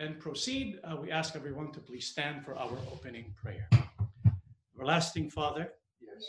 and proceed, uh, we ask everyone to please stand for our opening prayer. Everlasting Father, Yes.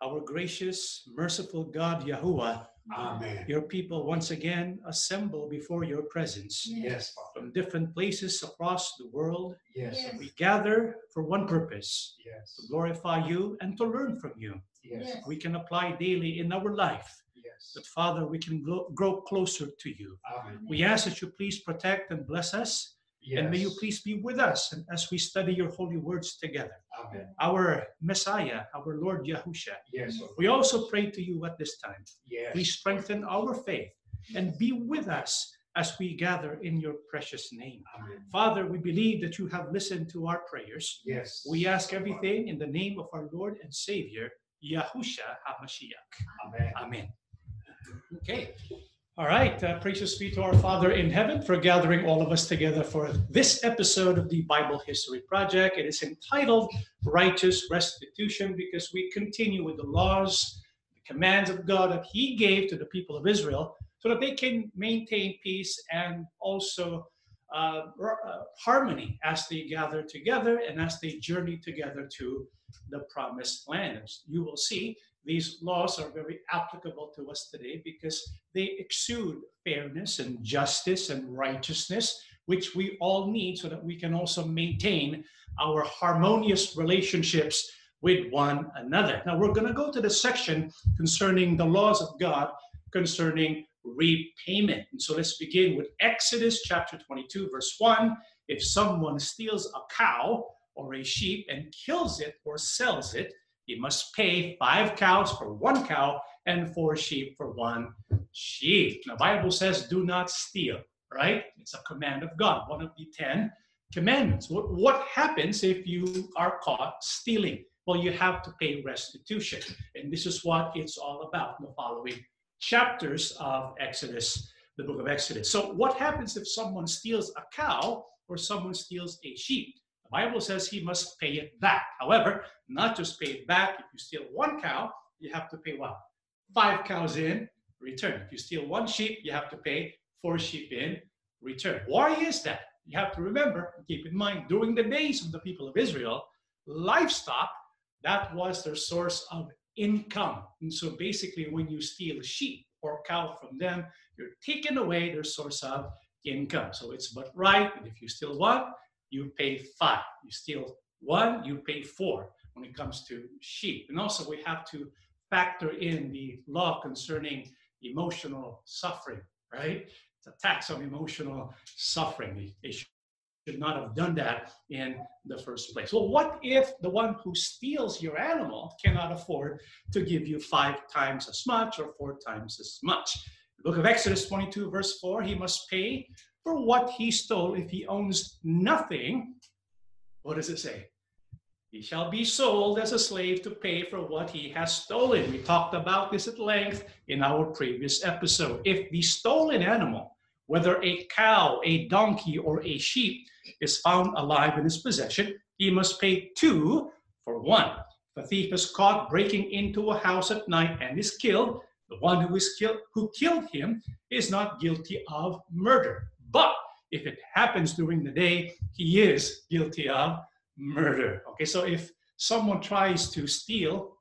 our gracious, merciful God, Yahuwah, Amen. your people once again assemble before your presence Yes, Father. from different places across the world. Yes. Yes. We gather for one purpose Yes. to glorify you and to learn from you. Yes. Yes. We can apply daily in our life Yes. that, Father, we can grow, grow closer to you. Amen. We ask that you please protect and bless us, and may you please be with us and as we study your holy words together. Amen. Our Messiah, our Lord Yahusha, Yes. We also pray to you at this time. Yes. Please strengthen our faith and be with us as we gather in your precious name. Amen. Father, we believe that you have listened to our prayers. Yes. We ask everything in the name of our Lord and Savior, Yahusha HaMashiach. Amen. Amen. Okay. All right. Uh, precious be to our Father in heaven for gathering all of us together for this episode of the Bible History Project. It is entitled Righteous Restitution because we continue with the laws, the commands of God that He gave to the people of Israel so that they can maintain peace and also uh, uh, harmony as they gather together and as they journey together to the promised land. You will see, these laws are very applicable to us today because they exude fairness and justice and righteousness, which we all need so that we can also maintain our harmonious relationships with one another. Now, we're going to go to the section concerning the laws of God concerning repayment. And so let's begin with Exodus chapter 22, verse 1. If someone steals a cow or a sheep and kills it or sells it, he must pay five cows for one cow and four sheep for one sheep. The Bible says, do not steal, right? It's a command of God, one of the Ten Commandments. What, what happens if you are caught stealing? Well, you have to pay restitution. And this is what it's all about in the following chapters of Exodus, the book of Exodus. So, what happens if someone steals a cow or someone steals a sheep? Bible says he must pay it back. However, not just pay it back. If you steal one cow, you have to pay what? Five cows in return. If you steal one sheep, you have to pay four sheep in return. Why is that? You have to remember, keep in mind, during the days of the people of Israel, livestock, that was their source of income. And so basically, when you steal sheep or cow from them, you're taking away their source of income. So it's but right that if you steal one, you pay five. You steal one, you pay four when it comes to sheep. And also, we have to factor in the law concerning emotional suffering, right? It's a tax on emotional suffering. They should not have done that in the first place. Well, what if the one who steals your animal cannot afford to give you five times as much or four times as much? The book of Exodus 22, verse 4 he must pay for what he stole if he owns nothing. What does it say? He shall be sold as a slave to pay for what he has stolen. We talked about this at length in our previous episode. If the stolen animal, whether a cow, a donkey, or a sheep, is found alive in his possession, he must pay two for one. If a thief is caught breaking into a house at night and is killed, the one who is killed who killed him is not guilty of murder. But if it happens during the day, he is guilty of murder. Okay, so if someone tries to steal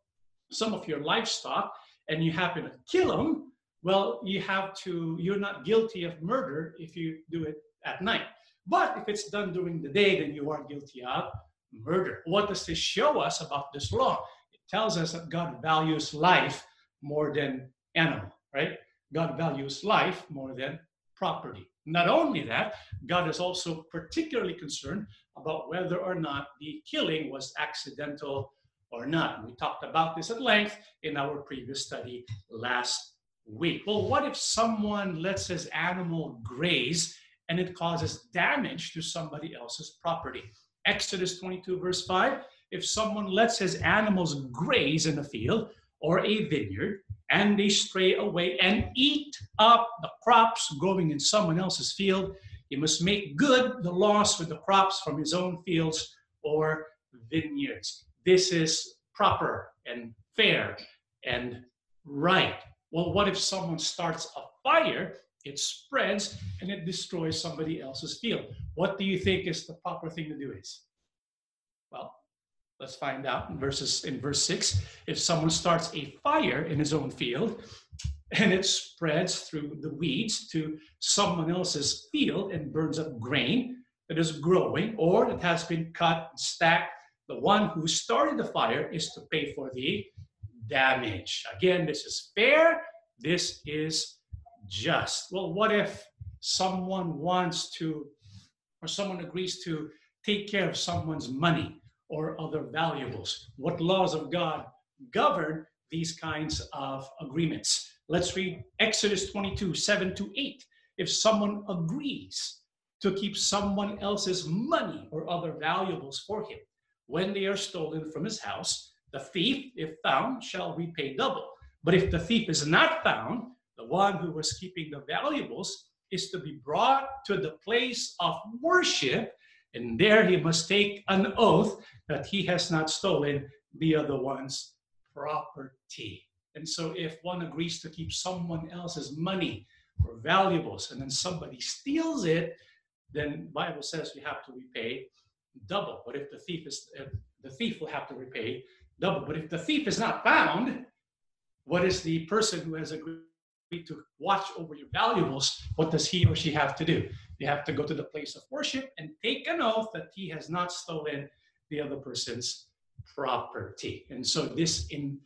some of your livestock and you happen to kill them, well, you have to, you're not guilty of murder if you do it at night. But if it's done during the day, then you are guilty of murder. What does this show us about this law? It tells us that God values life more than animal, right? God values life more than property. Not only that, God is also particularly concerned about whether or not the killing was accidental or not. We talked about this at length in our previous study last week. Well, what if someone lets his animal graze and it causes damage to somebody else's property? Exodus 22, verse 5 if someone lets his animals graze in a field or a vineyard, and they stray away and eat up the crops growing in someone else's field, he must make good the loss with the crops from his own fields or vineyards. This is proper and fair and right. Well, what if someone starts a fire it spreads and it destroys somebody else's field. What do you think is the proper thing to do is? Well, let's find out in verses in verse 6. If someone starts a fire in his own field and it spreads through the weeds to someone else's field and burns up grain that is growing or that has been cut and stacked, the one who started the fire is to pay for the damage. Again, this is fair. This is just. Well, what if someone wants to, or someone agrees to take care of someone's money or other valuables? What laws of God govern these kinds of agreements? Let's read Exodus 22 7 to 8. If someone agrees to keep someone else's money or other valuables for him when they are stolen from his house, the thief, if found, shall repay double. But if the thief is not found, the one who was keeping the valuables is to be brought to the place of worship, and there he must take an oath that he has not stolen the other one's property. And so, if one agrees to keep someone else's money or valuables, and then somebody steals it, then Bible says you have to repay double. But if the thief is, the thief will have to repay double. But if the thief is not found, what is the person who has agreed to watch over your valuables, what does he or she have to do? They have to go to the place of worship and take an oath that he has not stolen the other person's property. And so this in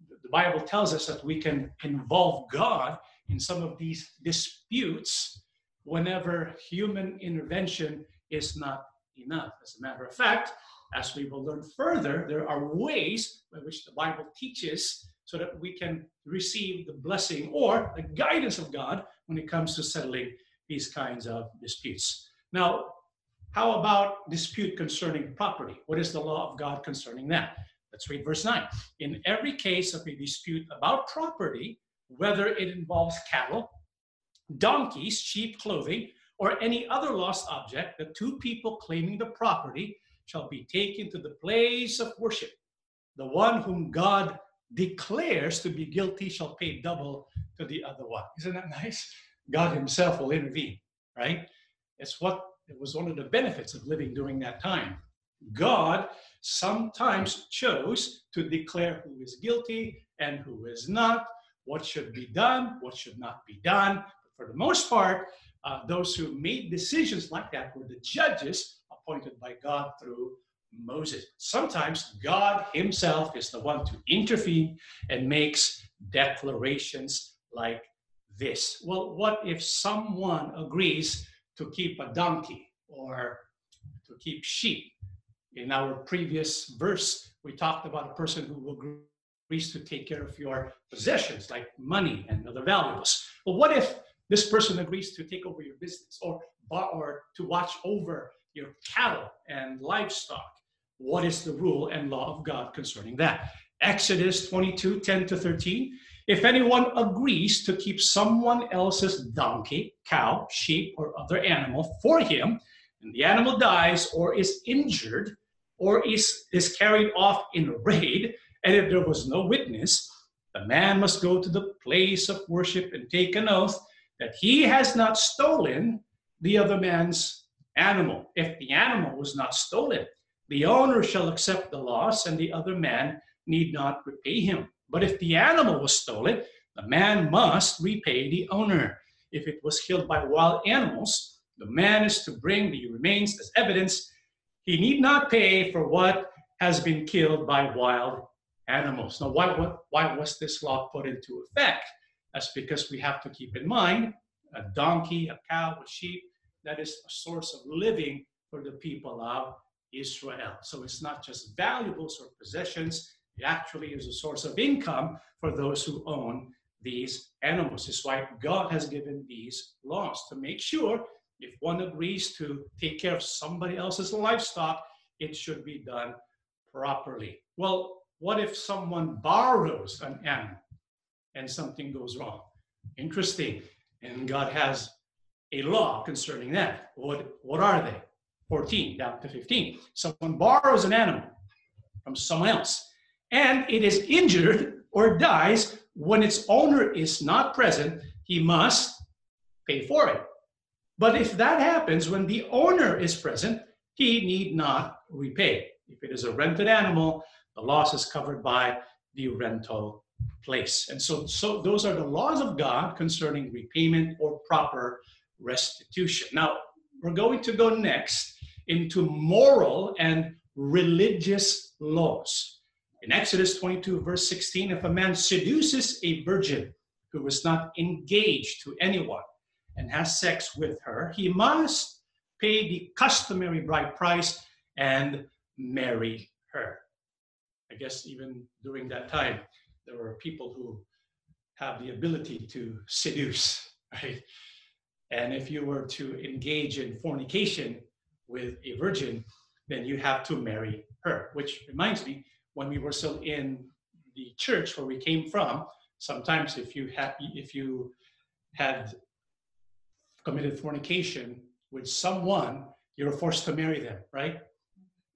the Bible tells us that we can involve God in some of these disputes whenever human intervention is not enough. As a matter of fact, as we will learn further, there are ways by which the Bible teaches so that we can receive the blessing or the guidance of God when it comes to settling these kinds of disputes. Now, how about dispute concerning property? What is the law of God concerning that? Let's read verse 9. In every case of a dispute about property, whether it involves cattle, donkeys, sheep, clothing, or any other lost object, the two people claiming the property shall be taken to the place of worship. The one whom God declares to be guilty shall pay double to the other one. Isn't that nice? God Himself will intervene, right? It's what it was one of the benefits of living during that time. God sometimes chose to declare who is guilty and who is not, what should be done, what should not be done. But for the most part, uh, those who made decisions like that were the judges appointed by God through Moses. Sometimes God Himself is the one to intervene and makes declarations like this. Well, what if someone agrees to keep a donkey or to keep sheep? In our previous verse, we talked about a person who agrees to take care of your possessions, like money and other valuables. But what if this person agrees to take over your business or, or to watch over your cattle and livestock? what is the rule and law of God concerning that. Exodus 22 10 to 13. If anyone agrees to keep someone else's donkey, cow, sheep, or other animal for him, and the animal dies or is injured or is, is carried off in a raid, and if there was no witness, the man must go to the place of worship and take an oath that he has not stolen the other man's animal. If the animal was not stolen, the owner shall accept the loss, and the other man need not repay him. But if the animal was stolen, the man must repay the owner. If it was killed by wild animals, the man is to bring the remains as evidence. He need not pay for what has been killed by wild animals. Now, why, what, why was this law put into effect? That's because we have to keep in mind a donkey, a cow, a sheep, that is a source of living for the people of Israel. So it's not just valuables or possessions, it actually is a source of income for those who own these animals. It's why God has given these laws to make sure if one agrees to take care of somebody else's livestock, it should be done properly. Well, what if someone borrows an animal and something goes wrong? Interesting. And God has a law concerning that. What, what are they? 14 down to 15. Someone borrows an animal from someone else and it is injured or dies when its owner is not present, he must pay for it. But if that happens when the owner is present, he need not repay. If it is a rented animal, the loss is covered by the rental place. And so, so those are the laws of God concerning repayment or proper restitution. Now, we're going to go next into moral and religious laws. In Exodus 22, verse 16, if a man seduces a virgin who was not engaged to anyone and has sex with her, he must pay the customary bride price and marry her. I guess even during that time, there were people who have the ability to seduce, right? And if you were to engage in fornication with a virgin, then you have to marry her. Which reminds me, when we were still in the church where we came from, sometimes if you had if you had committed fornication with someone, you were forced to marry them, right?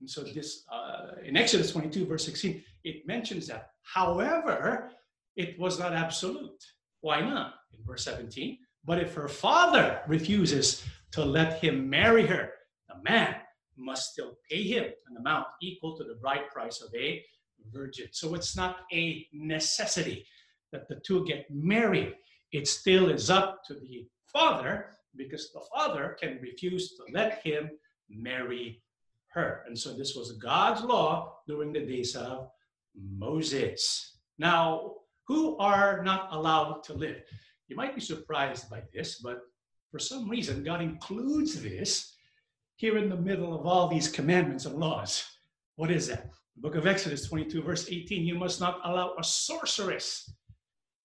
And so this uh, in Exodus 22, verse 16, it mentions that. However, it was not absolute. Why not? In verse 17, but if her father refuses to let him marry her, the man must still pay him an amount equal to the bride price of a virgin. So it's not a necessity that the two get married. It still is up to the father because the father can refuse to let him marry her. And so this was God's law during the days of Moses. Now, who are not allowed to live? You might be surprised by this, but for some reason, God includes this here in the middle of all these commandments and laws. What is that? The book of Exodus 22, verse 18 you must not allow a sorceress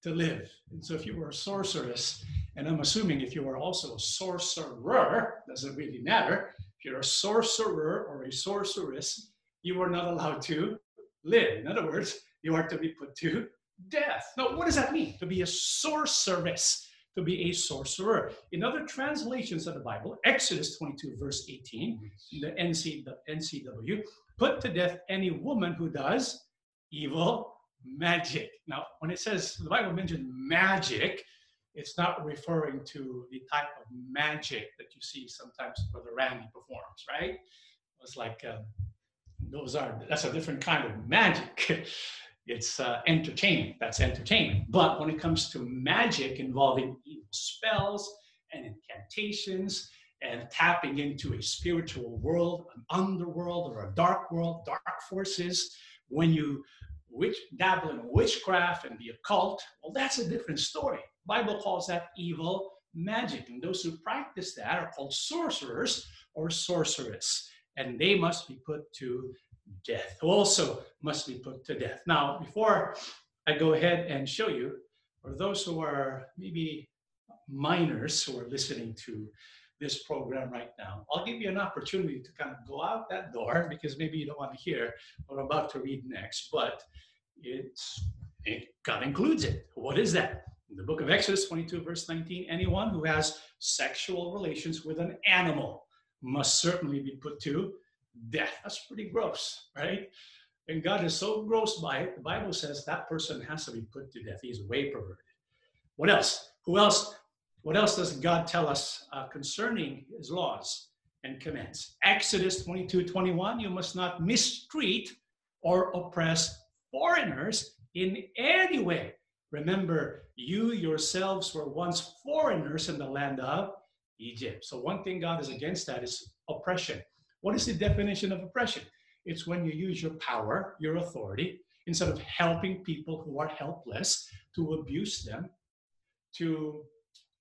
to live. And so, if you were a sorceress, and I'm assuming if you were also a sorcerer, doesn't really matter. If you're a sorcerer or a sorceress, you are not allowed to live. In other words, you are to be put to death. Now, what does that mean? To be a sorceress, to be a sorcerer. In other translations of the Bible, Exodus 22, verse 18, the, NCW, put to death any woman who does evil magic. Now, when it says the Bible mentions magic, it's not referring to the type of magic that you see sometimes Brother Randy performs, right? It's like um, those are that's a different kind of magic. it's uh, entertainment. That's entertainment. But when it comes to magic involving evil spells and incantations and tapping into a spiritual world, an underworld or a dark world, dark forces, when you witch, dabble in witchcraft and the occult, well, that's a different story. Bible calls that evil magic. And those who practice that are called sorcerers or sorceress. And they must be put to death, who also must be put to death. Now, before I go ahead and show you, for those who are maybe minors who are listening to this program right now, I'll give you an opportunity to kind of go out that door because maybe you don't want to hear what I'm about to read next, but it's it, God includes it. What is that? In the book of Exodus 22, verse 19, anyone who has sexual relations with an animal must certainly be put to death. That's pretty gross, right? And God is so gross by it, the Bible says that person has to be put to death. He's way perverted. What else? Who else? What else does God tell us uh, concerning his laws and commands? Exodus 22 21, you must not mistreat or oppress foreigners in any way. Remember, you yourselves were once foreigners in the land of Egypt. So, one thing God is against that is oppression. What is the definition of oppression? It's when you use your power, your authority, instead of helping people who are helpless, to abuse them, to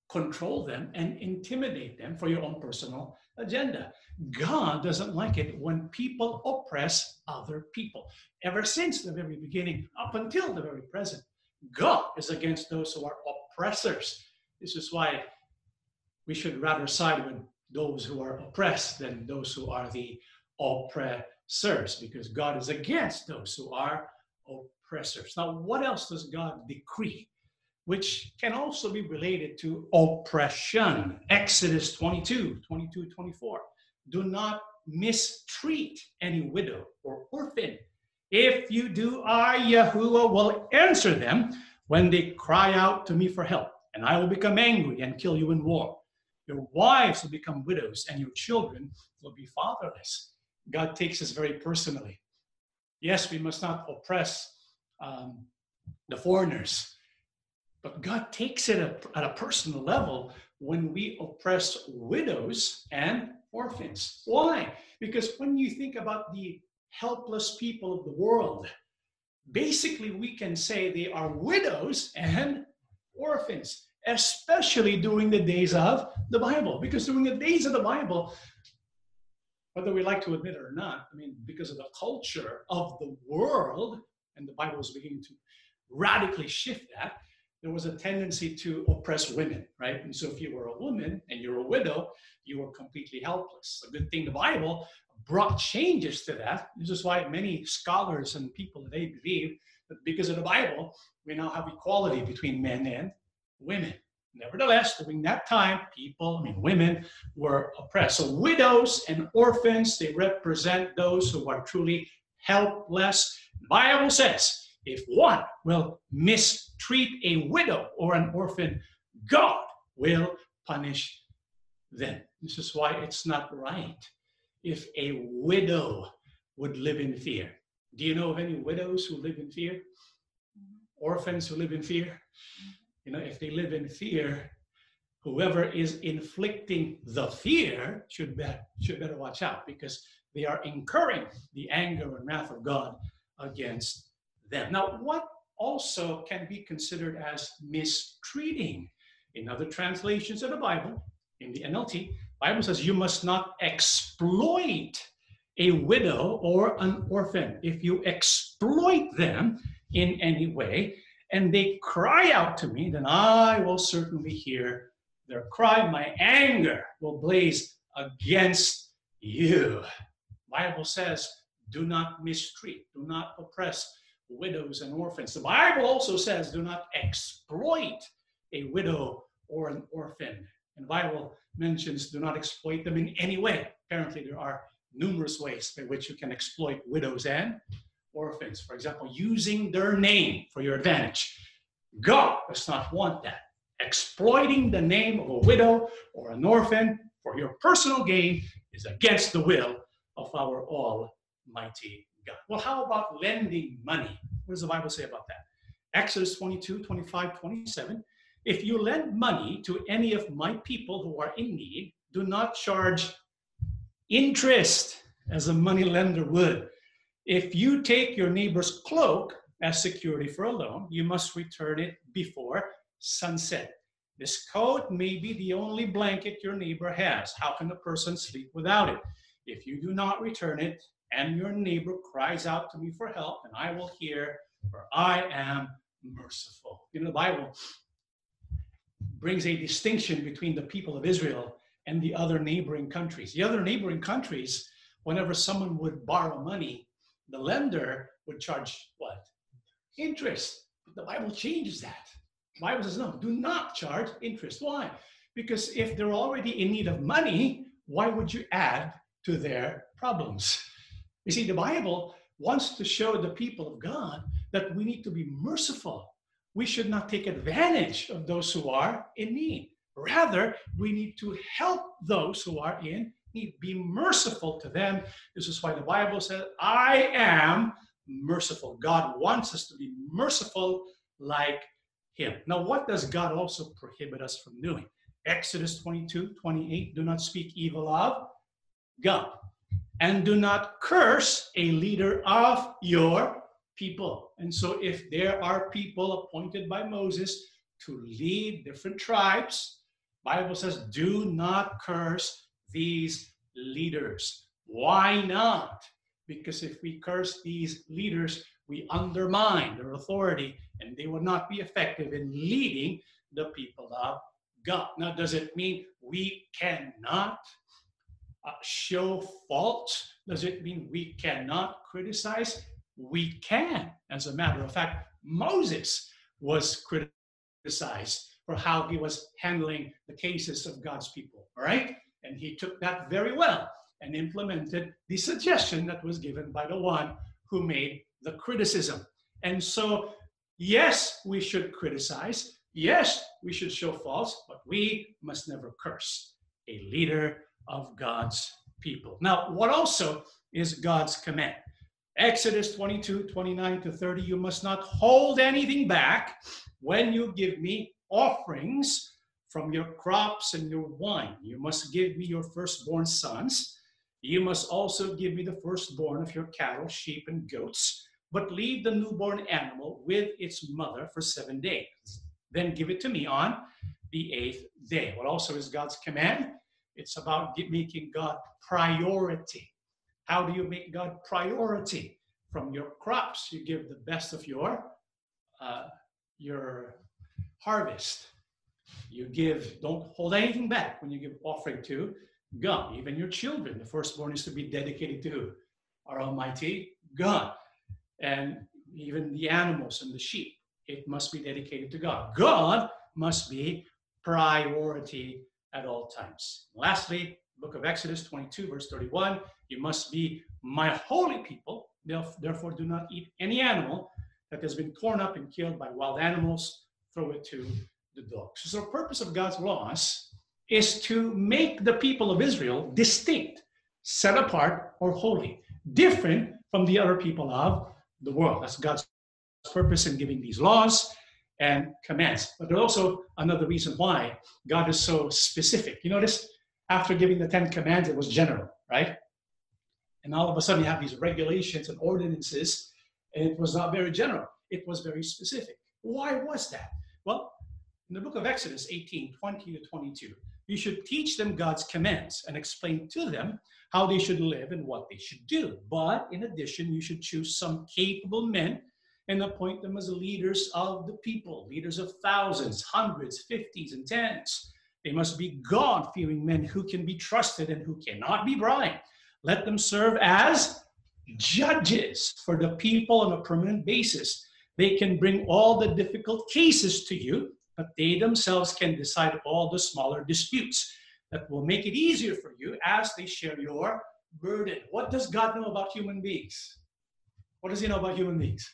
control them, and intimidate them for your own personal agenda. God doesn't like it when people oppress other people. Ever since the very beginning, up until the very present, God is against those who are oppressors. This is why we should rather side with those who are oppressed than those who are the oppressors, because God is against those who are oppressors. Now, what else does God decree? Which can also be related to oppression. Exodus 22, 22, 24. Do not mistreat any widow or orphan. If you do, I, Yahuwah, will answer them when they cry out to me for help, and I will become angry and kill you in war. Your wives will become widows, and your children will be fatherless. God takes us very personally. Yes, we must not oppress um, the foreigners, but God takes it at a personal level when we oppress widows and orphans. Why? Because when you think about the helpless people of the world, basically we can say they are widows and orphans, especially during the days of the Bible. Because during the days of the Bible, whether we like to admit it or not, I mean, because of the culture of the world, and the Bible is beginning to radically shift that, there was a tendency to oppress women, right? And so if you were a woman and you're a widow, you were completely helpless. A good thing the Bible brought changes to that. This is why many scholars and people today believe that because of the Bible, we now have equality between men and women. Nevertheless, during that time, people, I mean women, were oppressed. So widows and orphans, they represent those who are truly helpless. The Bible says if one will mistreat a widow or an orphan, God will punish them. This is why it's not right if a widow would live in fear. Do you know of any widows who live in fear? Mm-hmm. Orphans who live in fear? You know, if they live in fear, whoever is inflicting the fear should, be, should better watch out because they are incurring the anger and wrath of God against them. Now, what also can be considered as mistreating? In other translations of the Bible, in the NLT, Bible says you must not exploit a widow or an orphan. If you exploit them in any way and they cry out to me, then I will certainly hear their cry. My anger will blaze against you. Bible says, do not mistreat, do not oppress widows and orphans. The Bible also says, do not exploit a widow or an orphan. And the Bible mentions, do not exploit them in any way. Apparently, there are numerous ways by which you can exploit widows and orphans. For example, using their name for your advantage. God does not want that. Exploiting the name of a widow or an orphan for your personal gain is against the will of our Almighty God. Well, how about lending money? What does the Bible say about that? Exodus 22, 25, 27. If you lend money to any of my people who are in need, do not charge interest as a money lender would. If you take your neighbor's cloak as security for a loan, you must return it before sunset. This coat may be the only blanket your neighbor has. How can a person sleep without it? If you do not return it, and your neighbor cries out to me for help, and I will hear, for I am merciful. You know, the Bible brings a distinction between the people of Israel and the other neighboring countries. The other neighboring countries, whenever someone would borrow money, the lender would charge what? Interest. But the Bible changes that. The Bible says, no, do not charge interest. Why? Because if they're already in need of money, why would you add to their problems? You see, the Bible wants to show the people of God that we need to be merciful. We should not take advantage of those who are in need. Rather, we need to help those who are in. Be merciful to them. This is why the Bible says, I am merciful. God wants us to be merciful like Him. Now, what does God also prohibit us from doing? Exodus 22 28, do not speak evil of God and do not curse a leader of your people. And so, if there are people appointed by Moses to lead different tribes, Bible says, do not curse these leaders. Why not? Because if we curse these leaders, we undermine their authority and they will not be effective in leading the people of God. Now, does it mean we cannot uh, show faults? Does it mean we cannot criticize? We can. As a matter of fact, Moses was criticized for how he was handling the cases of God's people, all right? And he took that very well and implemented the suggestion that was given by the one who made the criticism. And so, yes, we should criticize. Yes, we should show faults, but we must never curse. a leader of God's people. Now, what also is God's command? Exodus 22, 29 to 30, you must not hold anything back when you give me offerings from your crops and your wine. You must give me your firstborn sons. You must also give me the firstborn of your cattle, sheep, and goats, but leave the newborn animal with its mother for seven days. Then give it to me on the eighth day. What also is God's command? It's about making God priority. How do you make God priority? From your crops, you give the best of your uh, your harvest. You give, don't hold anything back when you give offering to God. Even your children, the firstborn is to be dedicated to our Almighty God. And even the animals and the sheep, it must be dedicated to God. God must be priority at all times. Lastly, book of Exodus 22, verse 31, you must be my holy people. Therefore, do not eat any animal that has been torn up and killed by wild animals. Throw it to the dogs. So, the purpose of God's laws is to make the people of Israel distinct, set apart, or holy, different from the other people of the world. That's God's purpose in giving these laws and commands. But there's also another reason why God is so specific. You notice after giving the Ten Commands, it was general, right? And all of a sudden you have these regulations and ordinances, and it was not very general. It was very specific. Why was that? Well, in the book of Exodus 18, 20 to 22, you should teach them God's commands and explain to them how they should live and what they should do. But in addition, you should choose some capable men and appoint them as leaders of the people, leaders of thousands, hundreds, fifties, and tens. They must be God fearing men who can be trusted and who cannot be bribed. Let them serve as judges for the people on a permanent basis. They can bring all the difficult cases to you, but they themselves can decide all the smaller disputes that will make it easier for you as they share your burden. What does God know about human beings? What does He know about human beings?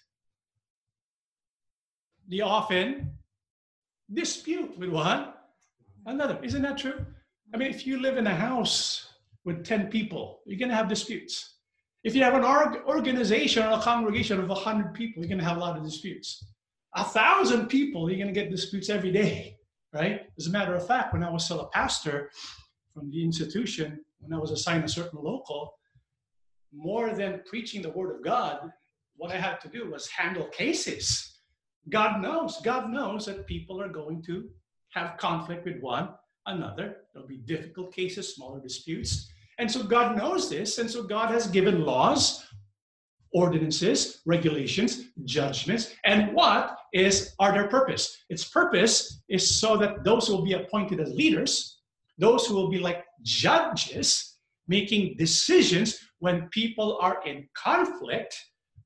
they often dispute with one another. Isn't that true? I mean, if you live in a house with 10 people, you're going to have disputes. If you have an org- organization or a congregation of 100 people, you're going to have a lot of disputes. A thousand people, you're going to get disputes every day, right? As a matter of fact, when I was still a pastor from the institution, when I was assigned a certain local, more than preaching the word of God, what I had to do was handle cases God knows, God knows that people are going to have conflict with one another. There'll be difficult cases, smaller disputes. And so God knows this. And so God has given laws, ordinances, regulations, judgments. And what is are their purpose? Its purpose is so that those who will be appointed as leaders, those who will be like judges, making decisions when people are in conflict,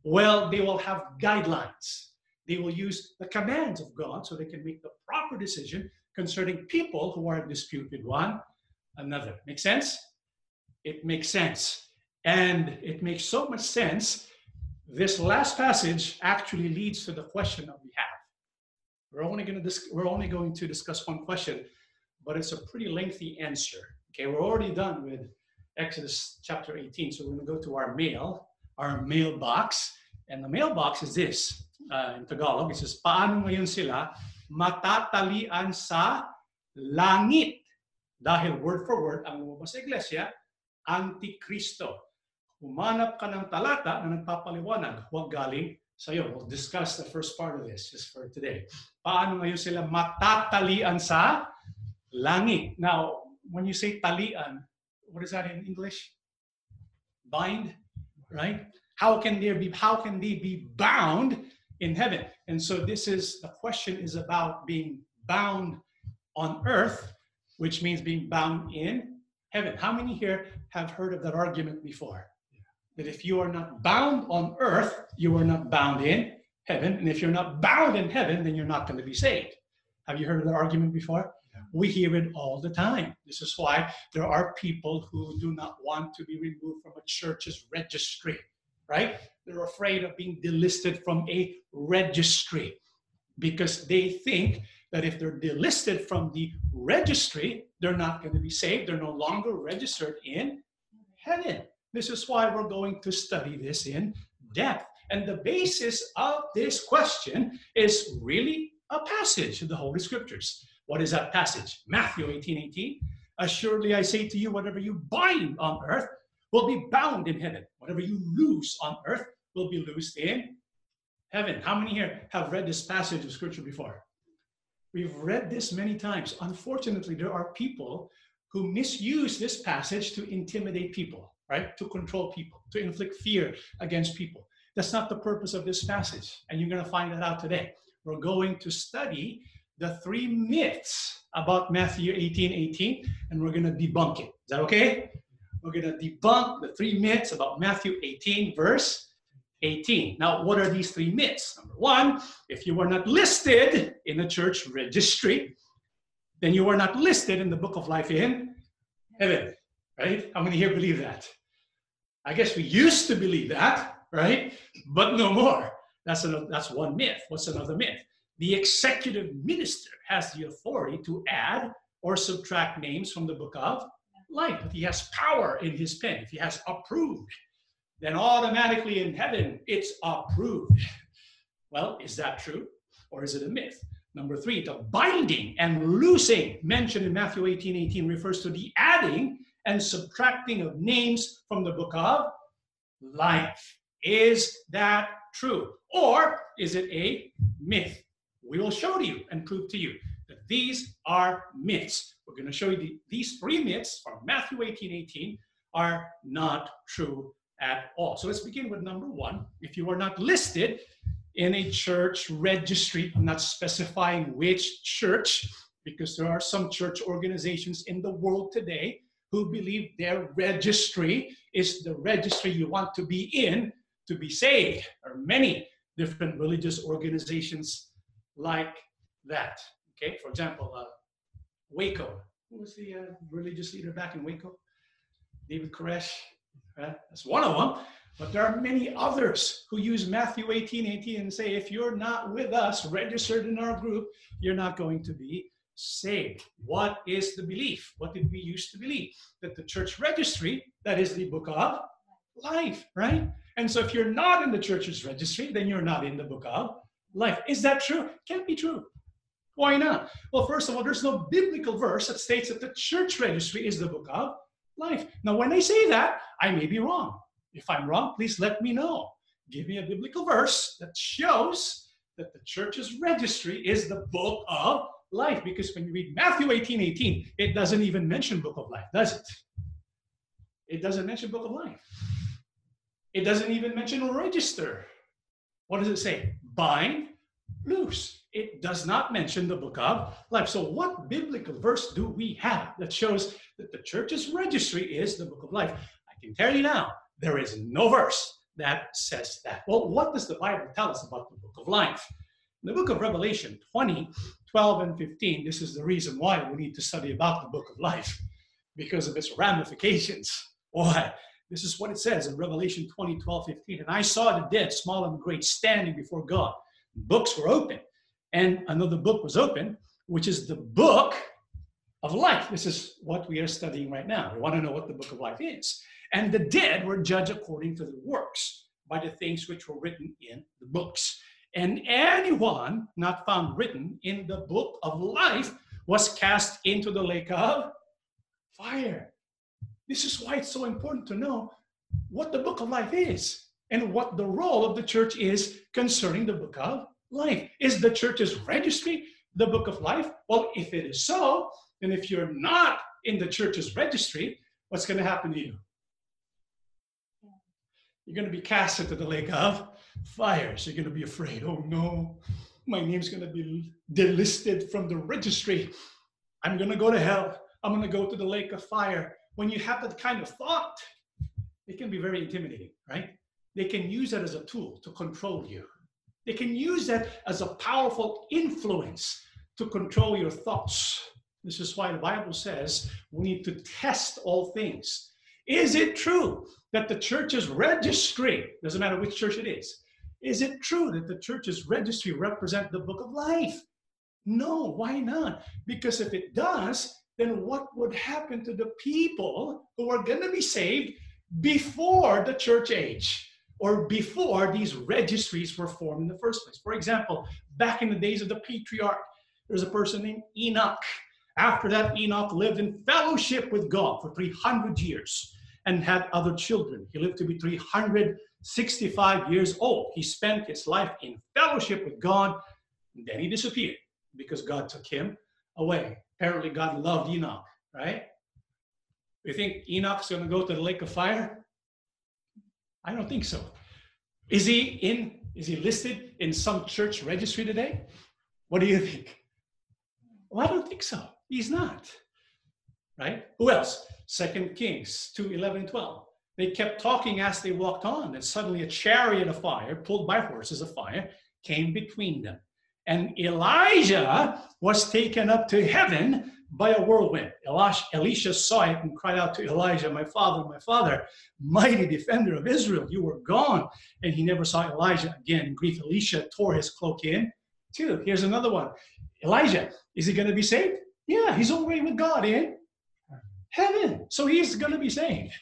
well, they will have guidelines they will use the commands of God so they can make the proper decision concerning people who are in dispute with one another. Make sense? It makes sense. And it makes so much sense. This last passage actually leads to the question that we have. We're only going to we're only going to discuss one question, but it's a pretty lengthy answer. Okay, we're already done with Exodus chapter 18, so we're going to go to our mail, our mailbox, and the mailbox is this uh, in Tagalog, it says, paano ngayon sila matatalian sa langit? Dahil word for word, ang lumabas sa iglesia, Antikristo. Humanap ka ng talata na nagpapaliwanag, huwag galing sa iyo. We'll discuss the first part of this just for today. Paano ngayon sila matatalian sa langit? Now, when you say talian, what is that in English? Bind, right? How can there be how can they be bound in heaven. And so this is the question is about being bound on earth, which means being bound in heaven. How many here have heard of that argument before? That if you are not bound on earth, you are not bound in heaven. And if you're not bound in heaven, then you're not going to be saved. Have you heard of that argument before? We hear it all the time. This is why there are people who do not want to be removed from a church's registry right? They're afraid of being delisted from a registry because they think that if they're delisted from the registry, they're not going to be saved. They're no longer registered in heaven. This is why we're going to study this in depth. And the basis of this question is really a passage in the Holy Scriptures. What is that passage? Matthew 18 18. Assuredly, I say to you, whatever you bind on earth will be bound in heaven. Whatever you loose on earth will be loosed in heaven. How many here have read this passage of Scripture before? We've read this many times. Unfortunately, there are people who misuse this passage to intimidate people, right? To control people, to inflict fear against people. That's not the purpose of this passage. And you're going to find that out today. We're going to study the three myths about Matthew 18 18, and we're going to debunk it. Is that okay? We're going to debunk the three myths about Matthew 18, verse 18. Now, what are these three myths? Number one, if you were not listed in the church registry, then you are not listed in the book of life in heaven, right? How many here believe that? I guess we used to believe that, right? But no more. That's, another, that's one myth. What's another myth? The executive minister has the authority to add or subtract names from the book of life. If he has power in his pen, if he has approved, then automatically in heaven it's approved. Well, is that true or is it a myth? Number three, the binding and loosing mentioned in Matthew 18 18 refers to the adding and subtracting of names from the book of life. Is that true? Or is it a myth? We will show to you and prove to you that these are myths. We're going to show you the, these three myths from Matthew 18 18 are not true at all. So let's begin with number one. If you are not listed in a church registry, I'm not specifying which church, because there are some church organizations in the world today who believe their registry is the registry you want to be in to be saved. There are many different religious organizations like that. Okay, for example, uh, Waco. Who was the uh, religious leader back in Waco? David Koresh. Right? That's one of them. But there are many others who use Matthew 18 18 and say, if you're not with us, registered in our group, you're not going to be saved. What is the belief? What did we used to believe? That the church registry, that is the book of life, right? And so if you're not in the church's registry, then you're not in the book of life. Is that true? Can't be true. Why not? Well, first of all, there's no biblical verse that states that the church registry is the book of life. Now, when I say that, I may be wrong. If I'm wrong, please let me know. Give me a biblical verse that shows that the church's registry is the book of life. Because when you read Matthew 18 18, it doesn't even mention book of life, does it? It doesn't mention book of life. It doesn't even mention register. What does it say? Bind, loose. It does not mention the book of life. So, what biblical verse do we have that shows that the church's registry is the book of life? I can tell you now, there is no verse that says that. Well, what does the Bible tell us about the book of life? In the book of Revelation 20, 12, and 15, this is the reason why we need to study about the book of life because of its ramifications. Why? This is what it says in Revelation 20, 12, 15. And I saw the dead, small and great, standing before God. Books were open, and another book was open, which is the book of life. This is what we are studying right now. We want to know what the book of life is. And the dead were judged according to their works by the things which were written in the books. And anyone not found written in the book of life was cast into the lake of fire. This is why it's so important to know what the book of life is and what the role of the church is concerning the book of life. Is the church's registry the book of life? Well, if it is so, then if you're not in the church's registry, what's going to happen to you? You're going to be cast into the lake of fire. So you're going to be afraid. Oh no, my name's going to be delisted from the registry. I'm going to go to hell. I'm going to go to the lake of fire when you have that kind of thought, it can be very intimidating, right? They can use that as a tool to control you. They can use that as a powerful influence to control your thoughts. This is why the Bible says we need to test all things. Is it true that the church's registry, doesn't matter which church it is, is it true that the church's registry represent the book of life? No, why not? Because if it does, then what would happen to the people who are going to be saved before the church age or before these registries were formed in the first place? For example, back in the days of the patriarch, there's a person named Enoch. After that, Enoch lived in fellowship with God for 300 years and had other children. He lived to be 365 years old. He spent his life in fellowship with God. then he disappeared because God took him away. Apparently, God loved Enoch, right? You think Enoch's going to go to the lake of fire? I don't think so. Is he in? Is he listed in some church registry today? What do you think? Well, I don't think so. He's not. Right? Who else? Second Kings 2 11 and 12. They kept talking as they walked on, and suddenly a chariot of fire, pulled by horses of fire, came between them. And Elijah was taken up to heaven by a whirlwind. Elisha saw it and cried out to Elijah, My father, my father, mighty defender of Israel, you were gone. And he never saw Elijah again. In grief, Elisha tore his cloak in two. Here's another one Elijah, is he going to be saved? Yeah, he's already with God in heaven. So he's going to be saved.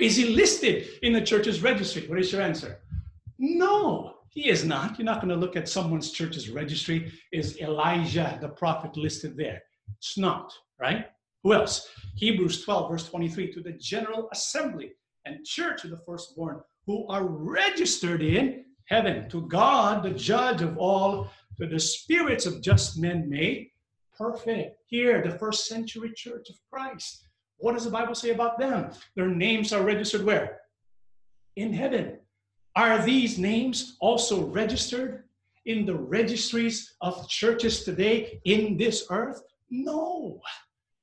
Is he listed in the church's registry? What is your answer? No, he is not. You're not going to look at someone's church's registry. Is Elijah the prophet listed there? It's not, right? Who else? Hebrews 12, verse 23 to the general assembly and church of the firstborn who are registered in heaven. To God, the judge of all, to the spirits of just men made perfect. Here, the first century church of Christ. What does the Bible say about them? Their names are registered where? In heaven. Are these names also registered in the registries of churches today in this earth? No.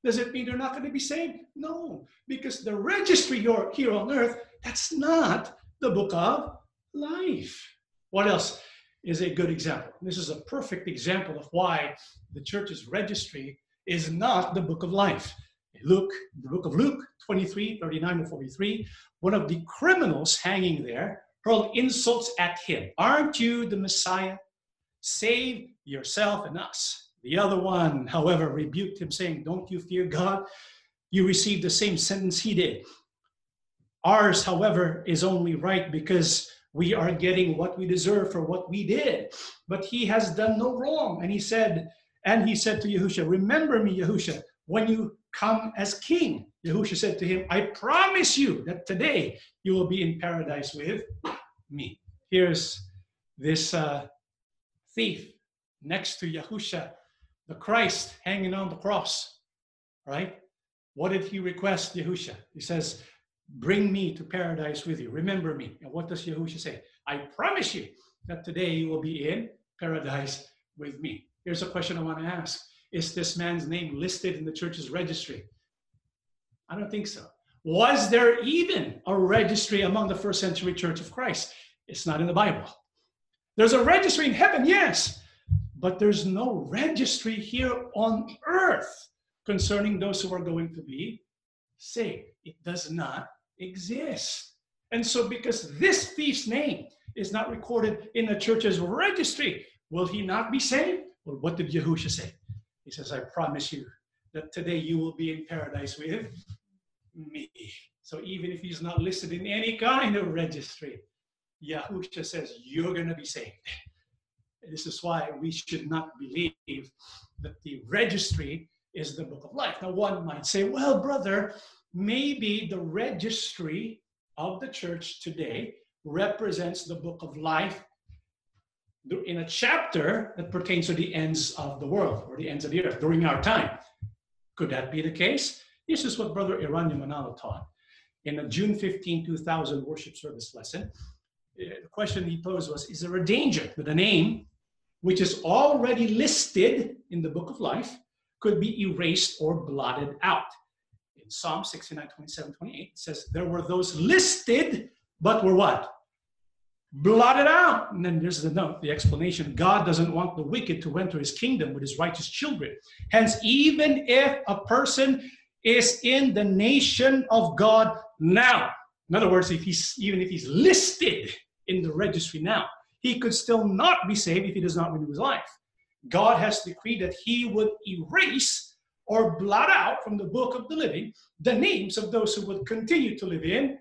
Does it mean they're not going to be saved? No, because the registry here on earth, that's not the book of life. What else is a good example? This is a perfect example of why the church's registry is not the book of life. Luke, the book of Luke 23, 39 to 43, one of the criminals hanging there hurled insults at him. Aren't you the Messiah? Save yourself and us. The other one, however, rebuked him, saying, Don't you fear God? You received the same sentence he did. Ours, however, is only right because we are getting what we deserve for what we did. But he has done no wrong. And he said, and he said to Yahusha, Remember me, Yahusha, when you come as king. Yahusha said to him, I promise you that today you will be in paradise with me. Here's this uh, thief next to Yahusha, the Christ hanging on the cross, right? What did he request, Yahusha? He says, Bring me to paradise with you. Remember me. And what does Yahusha say? I promise you that today you will be in paradise with me. Here's a question I want to ask Is this man's name listed in the church's registry? I don't think so. Was there even a registry among the first century church of Christ? It's not in the Bible. There's a registry in heaven, yes, but there's no registry here on earth concerning those who are going to be saved. It does not exist. And so, because this thief's name is not recorded in the church's registry, will he not be saved? Well, what did Yahusha say? He says, I promise you that today you will be in paradise with me. So, even if he's not listed in any kind of registry, Yahusha says, You're going to be saved. This is why we should not believe that the registry is the book of life. Now, one might say, Well, brother, maybe the registry of the church today represents the book of life in a chapter that pertains to the ends of the world or the ends of the earth during our time. Could that be the case? This is what Brother Eraño Manalo taught in a June 15, 2000 worship service lesson. Uh, the question he posed was Is there a danger that a name which is already listed in the book of life could be erased or blotted out? in Psalm 69, 27, 28, it says, There were those listed, but were what? Blotted out. And then there's the note, the explanation. God doesn't want the wicked to enter his kingdom with his righteous children. Hence, even if a person is in the nation of God now, in other words, if he's even if he's listed in the registry now, he could still not be saved if he does not renew his life. God has decreed that he would erase or blot out from the book of the living the names of those who would continue to live in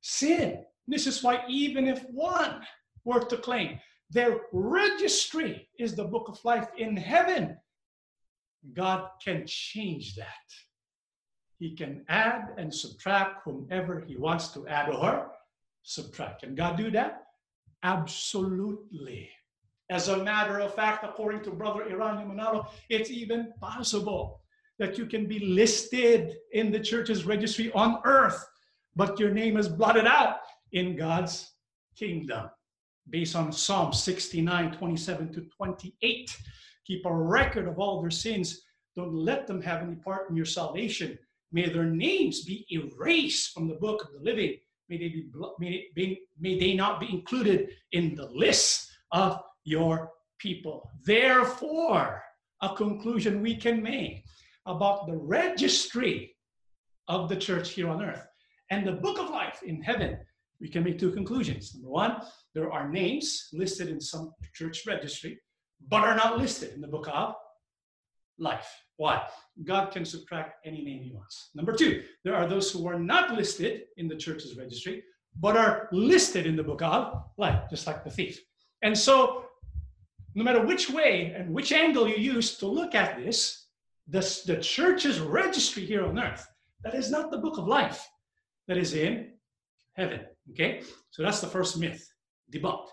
sin. This is why, even if one were to claim their registry is the book of life in heaven, God can change that. He can add and subtract whomever He wants to add or subtract. Can God do that? Absolutely. As a matter of fact, according to Brother Eraño Manalo, it's even possible that you can be listed in the church's registry on earth, but your name is blotted out in God's kingdom. Based on Psalm 69, 27 to 28. Keep a record of all their sins. Don't let them have any part in your salvation. May their names be erased from the book of the living. May they, be, may, may they not be included in the list of your people. Therefore, a conclusion we can make about the registry of the church here on earth and the book of life in heaven, we can make two conclusions. Number one, there are names listed in some church registry, but are not listed in the book of life. Why? God can subtract any name he wants. Number two, there are those who are not listed in the church's registry, but are listed in the book of life, just like the thief. And so, no matter which way and which angle you use to look at this, the, the church's registry here on earth, that is not the book of life that is in heaven. Okay? So that's the first myth debunked.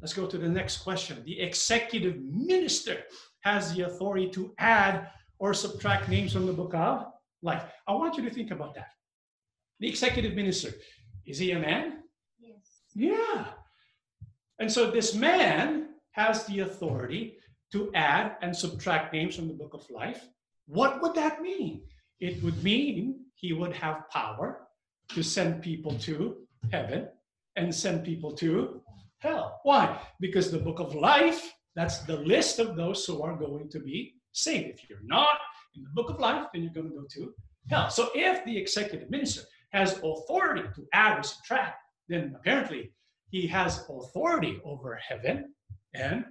Let's go to the next question. The executive minister has the authority to add or subtract names from the book of life. I want you to think about that. The executive minister, is he a man? Yes. Yeah. And so this man has the authority to add and subtract names from the book of life. What would that mean? It would mean he would have power to send people to heaven and send people to hell. Why? Because the book of life, that's the list of those who are going to be saved. If you're not in the book of life, then you're going to go to hell. So if the executive minister has authority to add or subtract, then apparently he has authority over heaven and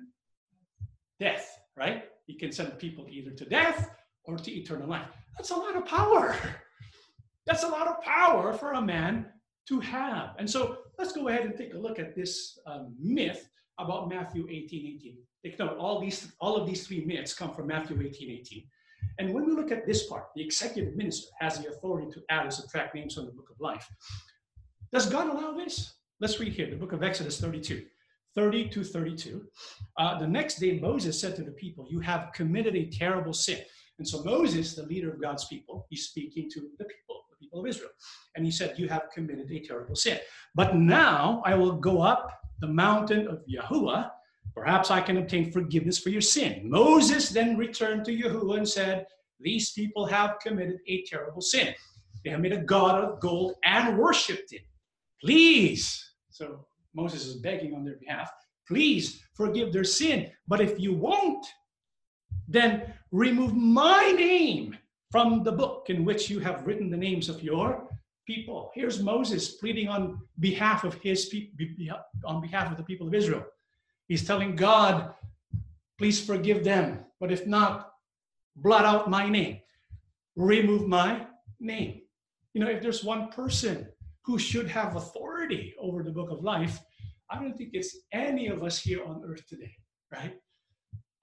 death, right? He can send people either to death or to eternal life. That's a lot of power. That's a lot of power for a man to have. And so let's go ahead and take a look at this um, myth about Matthew 18, 18. Take note, all, these, all of these three myths come from Matthew 18, 18. And when we look at this part, the executive minister has the authority to add or subtract names from the book of life. Does God allow this? Let's read here, the book of Exodus 32. 30 to 32. Uh, the next day, Moses said to the people, You have committed a terrible sin. And so Moses, the leader of God's people, he's speaking to the people of Israel. And he said, You have committed a terrible sin. But now I will go up the mountain of Yahuwah. Perhaps I can obtain forgiveness for your sin. Moses then returned to Yahuwah and said, These people have committed a terrible sin. They have made a god of gold and worshipped it. Please. So Moses is begging on their behalf. Please forgive their sin. But if you won't, then remove my name from the book in which you have written the names of your people. Here's Moses pleading on behalf of his people, on behalf of the people of Israel. He's telling God, please forgive them, but if not, blot out my name, remove my name. You know, if there's one person who should have authority over the book of life, I don't think it's any of us here on earth today, right?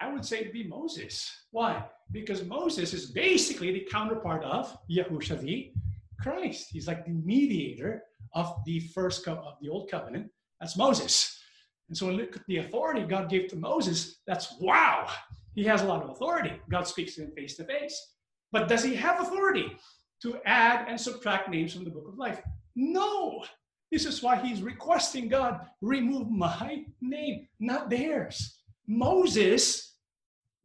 I would say be Moses. Why? Because Moses is basically the counterpart of Yahusha the Christ. He's like the mediator of the first co- of the old covenant. That's Moses. And so when look at the authority God gave to Moses, that's wow. He has a lot of authority. God speaks to him face to face. But does he have authority to add and subtract names from the book of life? No. This is why he's requesting God, remove my name, not theirs. Moses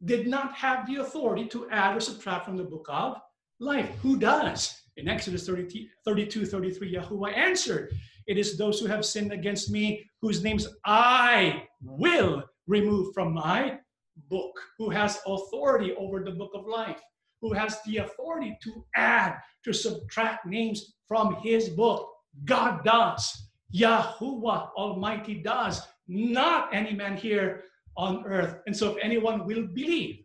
did not have the authority to add or subtract from the book of life. Who does? In Exodus 30, 32, 33, Yahuwah answered, It is those who have sinned against me, whose names I will remove from my book, who has authority over the book of life, who has the authority to add, to subtract names from his book. God does. Yahuwah Almighty does. Not any man here on earth. And so, if anyone will believe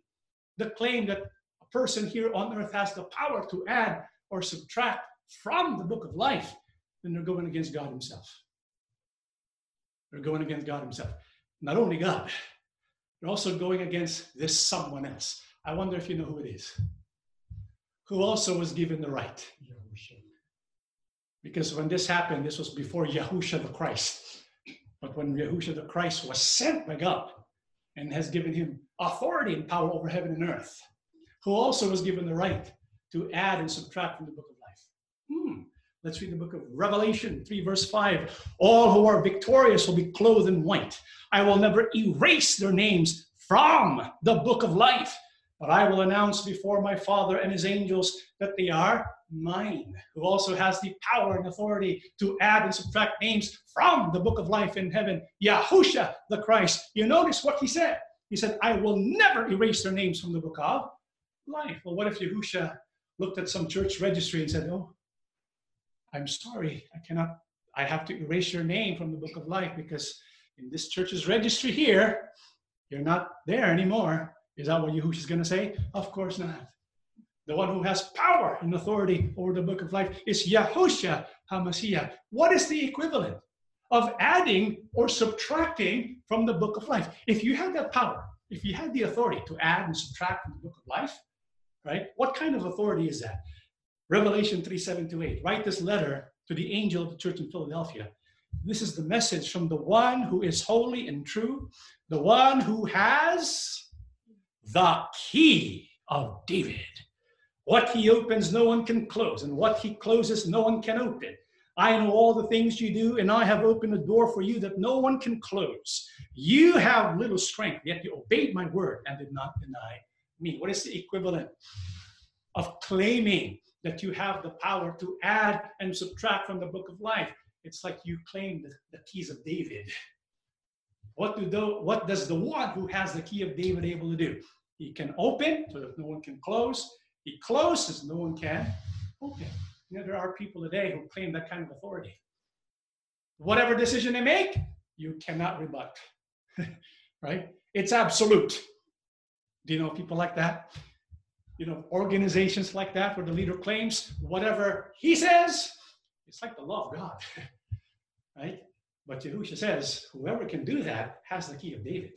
the claim that a person here on earth has the power to add or subtract from the book of life, then they're going against God Himself. They're going against God Himself. Not only God, they're also going against this someone else. I wonder if you know who it is. Who also was given the right. Because when this happened, this was before Yahusha the Christ. But when Yahusha the Christ was sent by God and has given him authority and power over heaven and earth, who also was given the right to add and subtract from the book of life. Hmm. Let's read the book of Revelation 3, verse 5. All who are victorious will be clothed in white. I will never erase their names from the book of life, but I will announce before my Father and his angels that they are mine, who also has the power and authority to add and subtract names from the book of life in heaven, Yahusha the Christ. You notice what he said. He said, I will never erase their names from the book of life. Well, what if Yahusha looked at some church registry and said, Oh, I'm sorry, I cannot, I have to erase your name from the book of life because in this church's registry here, you're not there anymore. Is that what Yahusha is going to say? Of course not. The one who has power and authority over the book of life is Yahushua HaMashiach. What is the equivalent of adding or subtracting from the book of life? If you had that power, if you had the authority to add and subtract from the book of life, right? What kind of authority is that? Revelation 3 7 to 8. Write this letter to the angel of the church in Philadelphia. This is the message from the one who is holy and true, the one who has the key of David. What he opens, no one can close, and what he closes, no one can open. I know all the things you do, and I have opened a door for you that no one can close. You have little strength, yet you obeyed my word and did not deny me. What is the equivalent of claiming that you have the power to add and subtract from the book of life? It's like you claim the, the keys of David. What, do the, what does the one who has the key of David able to do? He can open so that no one can close. He closes, no one can open. You know, there are people today who claim that kind of authority. Whatever decision they make, you cannot rebut. right? It's absolute. Do you know people like that? You know, organizations like that where the leader claims whatever he says, it's like the law of God. right? But Yahusha says, whoever can do that has the key of David.